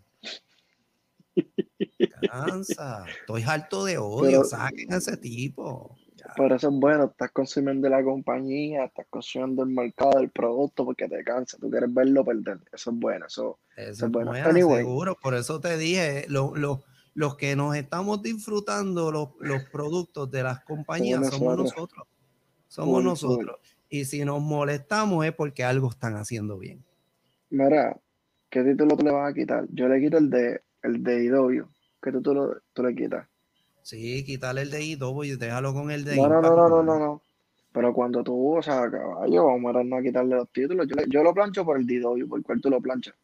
Cansa. Estoy harto de odio. Pero, Saquen a ese tipo. Ya. pero eso es bueno, estás consumiendo la compañía, estás consumiendo el mercado, el producto, porque te cansa, tú quieres verlo perder. Eso es bueno, eso, eso Eso es bueno. bueno, seguro. Por eso te dije, lo- lo- los que nos estamos disfrutando los, los productos de las compañías somos nosotros. nosotros. Somos nosotros. Y si nos molestamos es porque algo están haciendo bien. Mira, ¿qué título tú le vas a quitar? Yo le quito el de el de IW. ¿Qué título tú le quitas? Sí, quitarle el de IW y déjalo con el de No, no, no, no, no, no. Pero cuando tú, o sea, caballo, vamos a no a quitarle los títulos. Yo, le- yo lo plancho por el DW, por cuál tú lo planchas.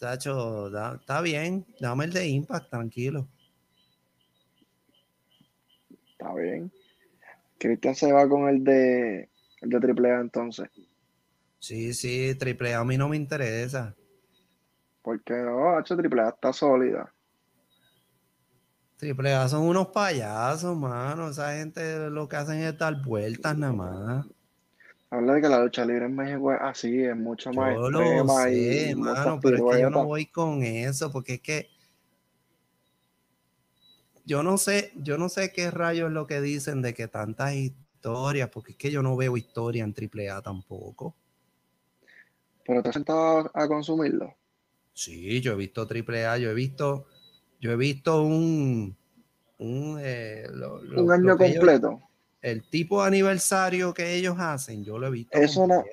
Tacho, está bien. Dame el de Impact, tranquilo. Está bien. Cristian se va con el de el de AAA entonces. Sí, sí, triple A a mí no me interesa. Porque no, H AAA está sólida. Triple A son unos payasos, mano. Esa gente lo que hacen es dar vueltas nada más. Habla de que la lucha libre en México es así, es mucho más Yo lo sé, mano, pero es que yo no voy con eso, porque es que yo no sé, yo no sé qué rayos es lo que dicen de que tantas historias, porque es que yo no veo historia en AAA tampoco. Pero te has sentado a consumirlo. Sí, yo he visto AAA, yo he visto, yo he visto un, un, eh, lo- lo- Un año completo. El tipo de aniversario que ellos hacen, yo lo he visto Eso no,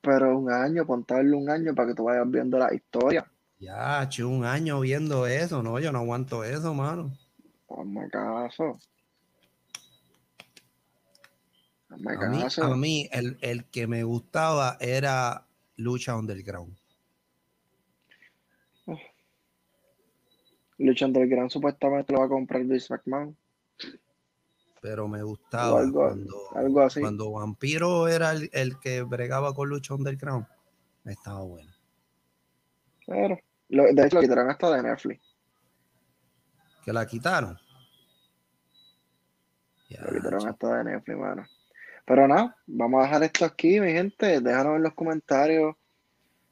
pero un año, contarle un año para que tú vayas viendo la historia. Ya, che, un año viendo eso, no, yo no aguanto eso, mano. Hazme caso. Hazme A mí, a caso. mí el, el que me gustaba era Lucha Underground. Lucha Underground supuestamente lo va a comprar Vince McMahon. Pero me gustaba algo, cuando, algo así. cuando Vampiro era el, el que bregaba con Lucha Underground. Estaba bueno. Pero, lo- de hecho, lo quitaron hasta de Netflix. Que la quitaron. Ya, Lo quitaron che. hasta de Netflix, mano. Pero nada, vamos a dejar esto aquí, mi gente. Déjanos en los comentarios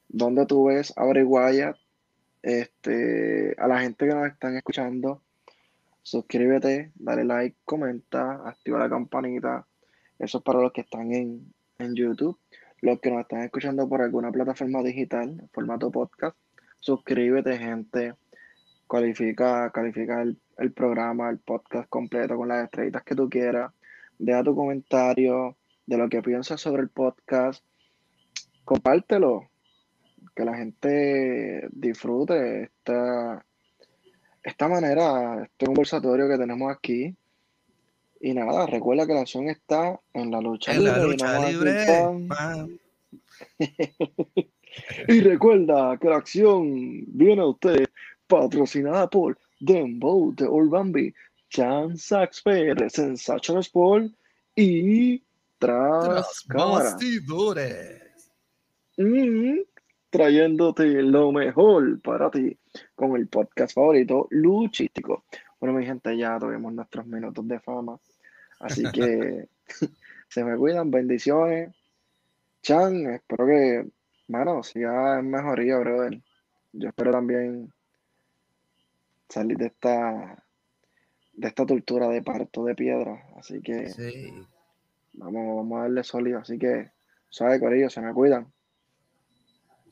dónde tú ves a. Este, a la gente que nos están escuchando, suscríbete, dale like, comenta, activa la campanita. Eso es para los que están en, en YouTube. Los que nos están escuchando por alguna plataforma digital, formato podcast, suscríbete, gente. Califica, califica el, el programa, el podcast completo con las estrellitas que tú quieras. Deja tu comentario de lo que piensas sobre el podcast. Compártelo. Que la gente disfrute esta, esta manera, este conversatorio que tenemos aquí. Y nada, recuerda que la acción está en la lucha En la lucha aquí, libre. <laughs> Y recuerda que la acción viene a usted patrocinada por Dembow de Orbambi, Chan Sax PR, Sensation Sport y Tras Cámara. bastidores. Mm, trayéndote lo mejor para ti con el podcast favorito luchístico. Bueno, mi gente, ya tuvimos nuestros minutos de fama, así <laughs> que <laughs> Se me cuidan, bendiciones. Chan, espero que, mano, siga en mejoría, brother. Yo espero también salir de esta de esta tortura de parto de piedra. Así que Sí. vamos, vamos a darle sólido. Así que, sabe, Corillo, se me cuidan.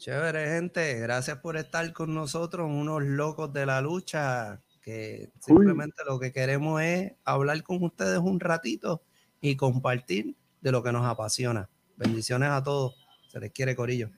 Chévere, gente. Gracias por estar con nosotros, unos locos de la lucha, que simplemente lo que queremos es hablar con ustedes un ratito y compartir de lo que nos apasiona. Bendiciones a todos. Se les quiere, Corillo.